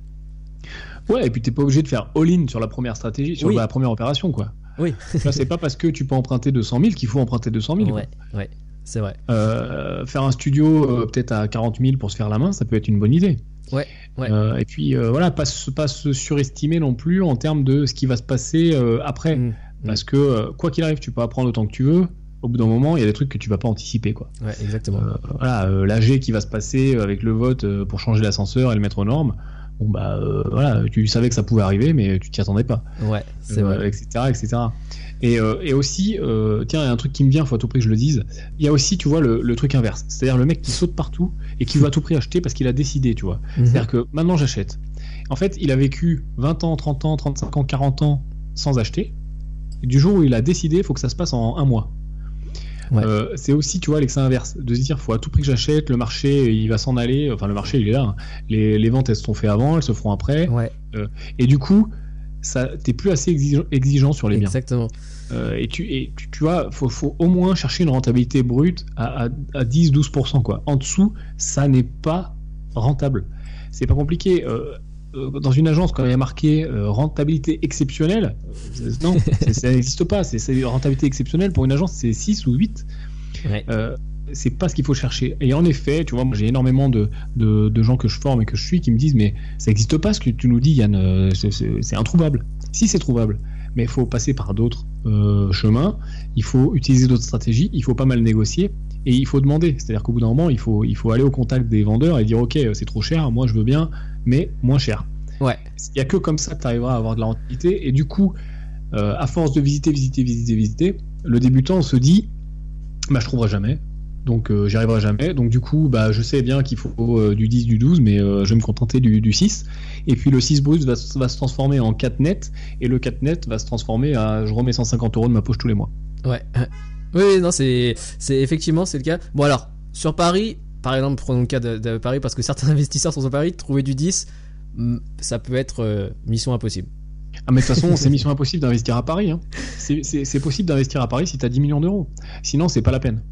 C: Ouais, et puis t'es pas obligé de faire all-in sur la première stratégie, sur
A: Oui.
C: la première opération, quoi.
A: Oui.
C: Là, c'est pas parce que tu peux emprunter 200 000 qu'il faut emprunter 200 000. quoi.
A: Ouais, ouais, c'est vrai.
C: Euh, faire un studio peut-être à 40 000 pour se faire la main, ça peut être une bonne idée.
A: Ouais, ouais.
C: Euh, et puis euh, voilà, pas, se- pas se surestimer non plus en termes de ce qui va se passer euh, après.
A: Mm.
C: Parce que quoi qu'il arrive, tu peux apprendre autant que tu veux. Au bout d'un moment, il y a des trucs que tu vas pas anticiper, quoi.
A: Ouais, exactement.
C: Voilà, l'AG qui va se passer avec le vote pour changer l'ascenseur et le mettre aux normes. Bon bah voilà, tu savais que ça pouvait arriver, mais tu t'y attendais pas.
A: ouais, c'est vrai.
C: etc., etc. Et, euh, et aussi, euh, tiens, il y a un truc qui me vient, faut à tout prix que je le dise. Il y a aussi, tu vois, le, le truc inverse. C'est-à-dire le mec qui saute partout et qui veut à tout prix acheter parce qu'il a décidé, tu vois.
A: Mhm.
C: C'est-à-dire que maintenant j'achète. En fait, il a vécu 20 ans, 30 ans, 35 ans, 40 ans sans acheter. Et du jour où il a décidé, il faut que ça se passe en un mois.
A: Ouais.
C: Euh, c'est aussi, tu vois, l'excès inverse. De se dire, faut à tout prix que j'achète, le marché, il va s'en aller. Enfin, le marché, il est là. hein. Les, les ventes, elles se sont faites avant, elles se feront après.
A: Ouais,
C: Et du coup, ça, t'es plus assez exigeant, exigeant sur les biens.
A: exactement.
C: Euh, et tu, et tu, tu vois, faut, faut au moins chercher une rentabilité brute à, à, à 10-12%. Quoi. En dessous, ça n'est pas rentable. C'est pas compliqué. Euh, euh, dans une agence, quand il y a marqué euh, rentabilité exceptionnelle, non, ça n'existe pas. C'est c'est rentabilité exceptionnelle pour une agence, c'est 6 ou 8.
A: Ouais.
C: C'est pas ce qu'il faut chercher. Et en effet, tu vois, moi j'ai énormément de, de, de gens que je forme et que je suis qui me disent mais ça n'existe pas ce que tu nous dis, Yann, euh, c'est- introuvable. Si c'est trouvable, mais il faut passer par d'autres euh, chemins, il faut utiliser d'autres stratégies, il faut pas mal négocier et il faut demander. C'est-à-dire qu'au bout d'un moment, il faut, il faut aller au contact des vendeurs et dire ok, euh, c'est trop cher, moi je veux bien, mais moins cher.
A: Ouais,
C: Il y a que comme ça que tu arriveras à avoir de la rentabilité et du coup, euh, à force de visiter, visiter, visiter, visiter, le débutant se dit bah je trouverai jamais. Donc euh, j'y arriverai jamais. Donc du coup, bah je sais bien qu'il faut euh, du 10, du 12, mais euh, je vais me contenter du, du 6. Et puis le 6 brut va, se- va se transformer en 4 net, et le 4 net va se transformer à je remets 150 euros de ma poche tous les mois.
A: ouais. Oui, non, c'est, effectivement c'est le cas. Bon alors, sur Paris, par exemple, prenons le cas de, de Paris parce que certains investisseurs sont sur Paris, trouver du 10, mm, ça peut être euh, mission impossible.
C: Ah mais de toute façon, c'est mission impossible d'investir à Paris. Hein. C'est possible d'investir à Paris si tu as 10 millions d'euros. Sinon, c'est pas la peine.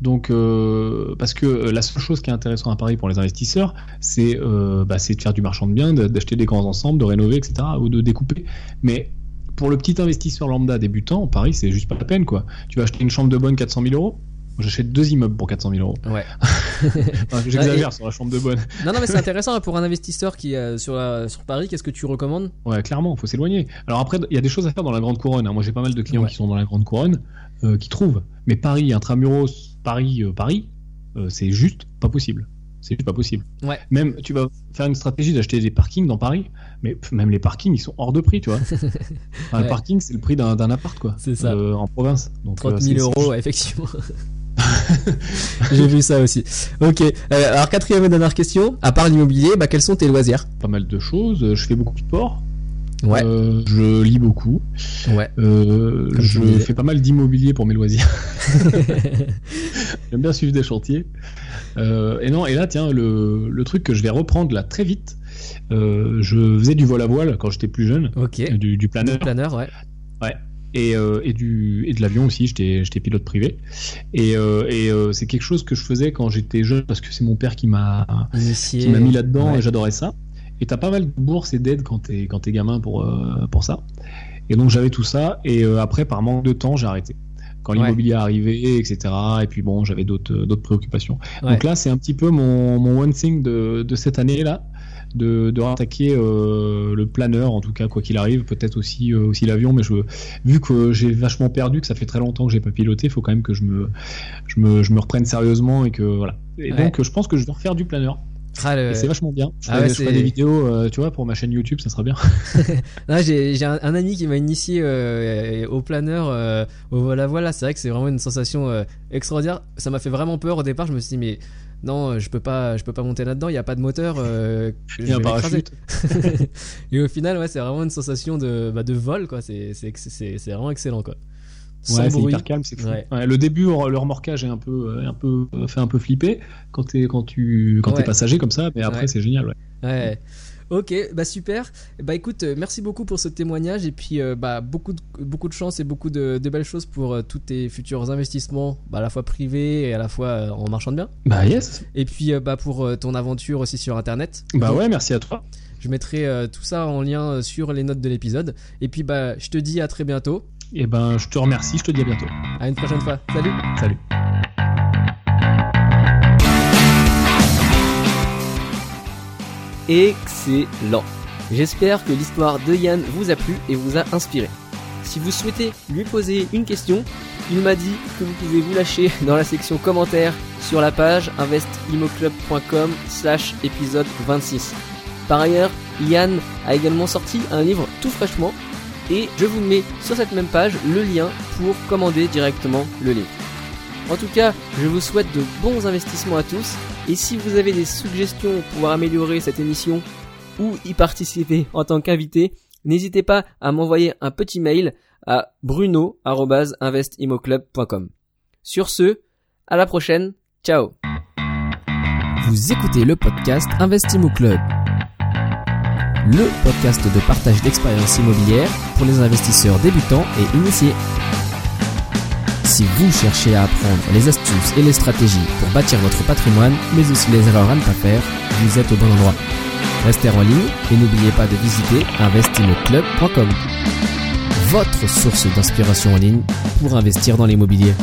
C: Donc, euh, parce que euh, la seule chose qui est intéressante à Paris pour les investisseurs, c'est euh, bah, de faire du marchand de biens, d'acheter des grands ensembles, de rénover, etc., ou de découper. Mais pour le petit investisseur lambda débutant, Paris, c'est juste pas la peine, quoi. Tu vas acheter une chambre de bonne 400 000 euros? J'achète deux immeubles pour 400 000 euros.
A: Ouais.
C: Enfin, J'exagère sur la chambre de bonne.
A: Non, non, mais c'est intéressant pour un investisseur qui est sur, la- sur Paris. Qu'est-ce que tu recommandes?
C: Ouais, clairement, faut s'éloigner. Alors après, il y a des choses à faire dans la grande couronne. hein. Moi, j'ai pas mal de clients
A: Ouais.
C: qui sont dans la grande couronne, euh, qui trouvent. Mais Paris, intramuros, Paris, euh, Paris, euh, c'est juste pas possible. C'est juste pas possible.
A: Ouais.
C: Même, tu vas faire une stratégie d'acheter des parkings dans Paris, mais même les parkings, ils sont hors de prix, tu vois. Enfin,
A: Ouais.
C: Le parking, c'est le prix d'un appart, quoi.
A: C'est ça.
C: Euh, en province. Donc,
A: 30
C: euh,
A: 000
C: c'est-
A: euros, effectivement. J'ai vu ça aussi. Ok. Alors, quatrième et dernière question. À part l'immobilier, bah, quels sont tes loisirs?
C: Pas mal de choses. Je fais beaucoup de sport.
A: Ouais.
C: Euh, je lis beaucoup.
A: Ouais.
C: Euh, je fais pas mal d'immobilier pour mes loisirs. J'aime bien suivre des chantiers. Euh, et non, et là, tiens, le, le truc que je vais reprendre là très vite. je faisais du vol à voile quand j'étais plus jeune,
A: ok.
C: du, du planeur
A: Planeur, ouais.
C: et, euh, et, du, et de l'avion aussi. J'étais pilote privé. Et, euh, et euh, c'est quelque chose que je faisais quand j'étais jeune parce que c'est mon père qui m'a
A: Initié.
C: qui m'a mis là-dedans
A: Ouais.
C: et j'adorais ça. Et t'as pas mal de bourses et d'aides quand t'es quand t'es gamin pour euh, pour ça. Et donc j'avais tout ça et euh, après par manque de temps j'ai arrêté. Quand
A: Ouais.
C: l'immobilier est arrivé, etc. Et puis bon j'avais d'autres euh, d'autres préoccupations.
A: Ouais.
C: Donc là c'est un petit peu mon mon one thing de de cette année là. De, de rattaquer euh, le planeur en tout cas quoi qu'il arrive peut-être aussi aussi l'avion mais je vu que j'ai vachement perdu que ça fait très longtemps que j'ai pas piloté il faut quand même que je me je me je me reprenne sérieusement et que voilà et
A: Ouais.
C: donc je pense que je vais refaire du planeur
A: Le-
C: c'est vachement bien. Je
A: Ah
C: ferai,
A: ouais,
C: des vidéos, euh, tu vois, pour ma chaîne YouTube, ça sera bien.
A: J'ai un, un ami qui m'a initié euh, au planeur, euh, au vol à voile. là. C'est vrai que c'est vraiment une sensation euh, extraordinaire. Ça m'a fait vraiment peur au départ. Je me suis dit, mais non, je peux pas, je peux pas monter là-dedans. Il y a pas de moteur.
C: Il y a un parachute.
A: Et au final, ouais, c'est vraiment une sensation de, bah, de vol, quoi. C'est vraiment excellent, quoi. Sans
C: Ouais, c'est hyper calme, c'est fou.
A: Ouais.
C: Ouais, le début, le remorquage est un peu, euh, un peu, euh, fait un peu flipper quand t'es, quand tu, quand t'es passager comme ça, mais après c'est génial. Ouais.
A: Ok, bah super. Bah écoute, euh, merci beaucoup pour ce témoignage et puis euh, bah beaucoup de, beaucoup de chance et beaucoup de, de belles choses pour euh, tous tes futurs investissements, bah, à la fois privés et à la fois euh, en marchand de biens.
C: Bah yes.
A: Et puis bah pour ton aventure aussi sur internet.
C: Bah
A: Donc,
C: ouais, merci à toi.
A: Je mettrai tout ça en lien sur les notes de l'épisode. Et puis bah je te dis à très bientôt.
C: Et ben, je te remercie, je te dis à bientôt.
A: À une prochaine fois. Salut.
C: Salut.
A: Excellent. J'espère que l'histoire de Yann vous a plu et vous a inspiré. Si vous souhaitez lui poser une question, il m'a dit que vous pouvez vous lâcher dans la section commentaires sur la page investimoclub.com slash épisode 26. Par ailleurs, Yann a également sorti un livre tout fraîchement et je vous mets sur cette même page le lien pour commander directement le livre. En tout cas, je vous souhaite de bons investissements à tous et si vous avez des suggestions pour améliorer cette émission ou y participer en tant qu'invité, n'hésitez pas à m'envoyer un petit mail à bruno@investimoclub.com. Sur ce, à la prochaine. Ciao.
B: Vous écoutez le podcast Investimo Club. Le podcast de partage d'expériences immobilières pour les investisseurs débutants et initiés. Si vous cherchez à apprendre les astuces et les stratégies pour bâtir votre patrimoine, mais aussi les erreurs à ne pas faire, vous êtes au bon endroit. Restez en ligne et n'oubliez pas de visiter investimoclub.com. Votre source d'inspiration en ligne pour investir dans l'immobilier.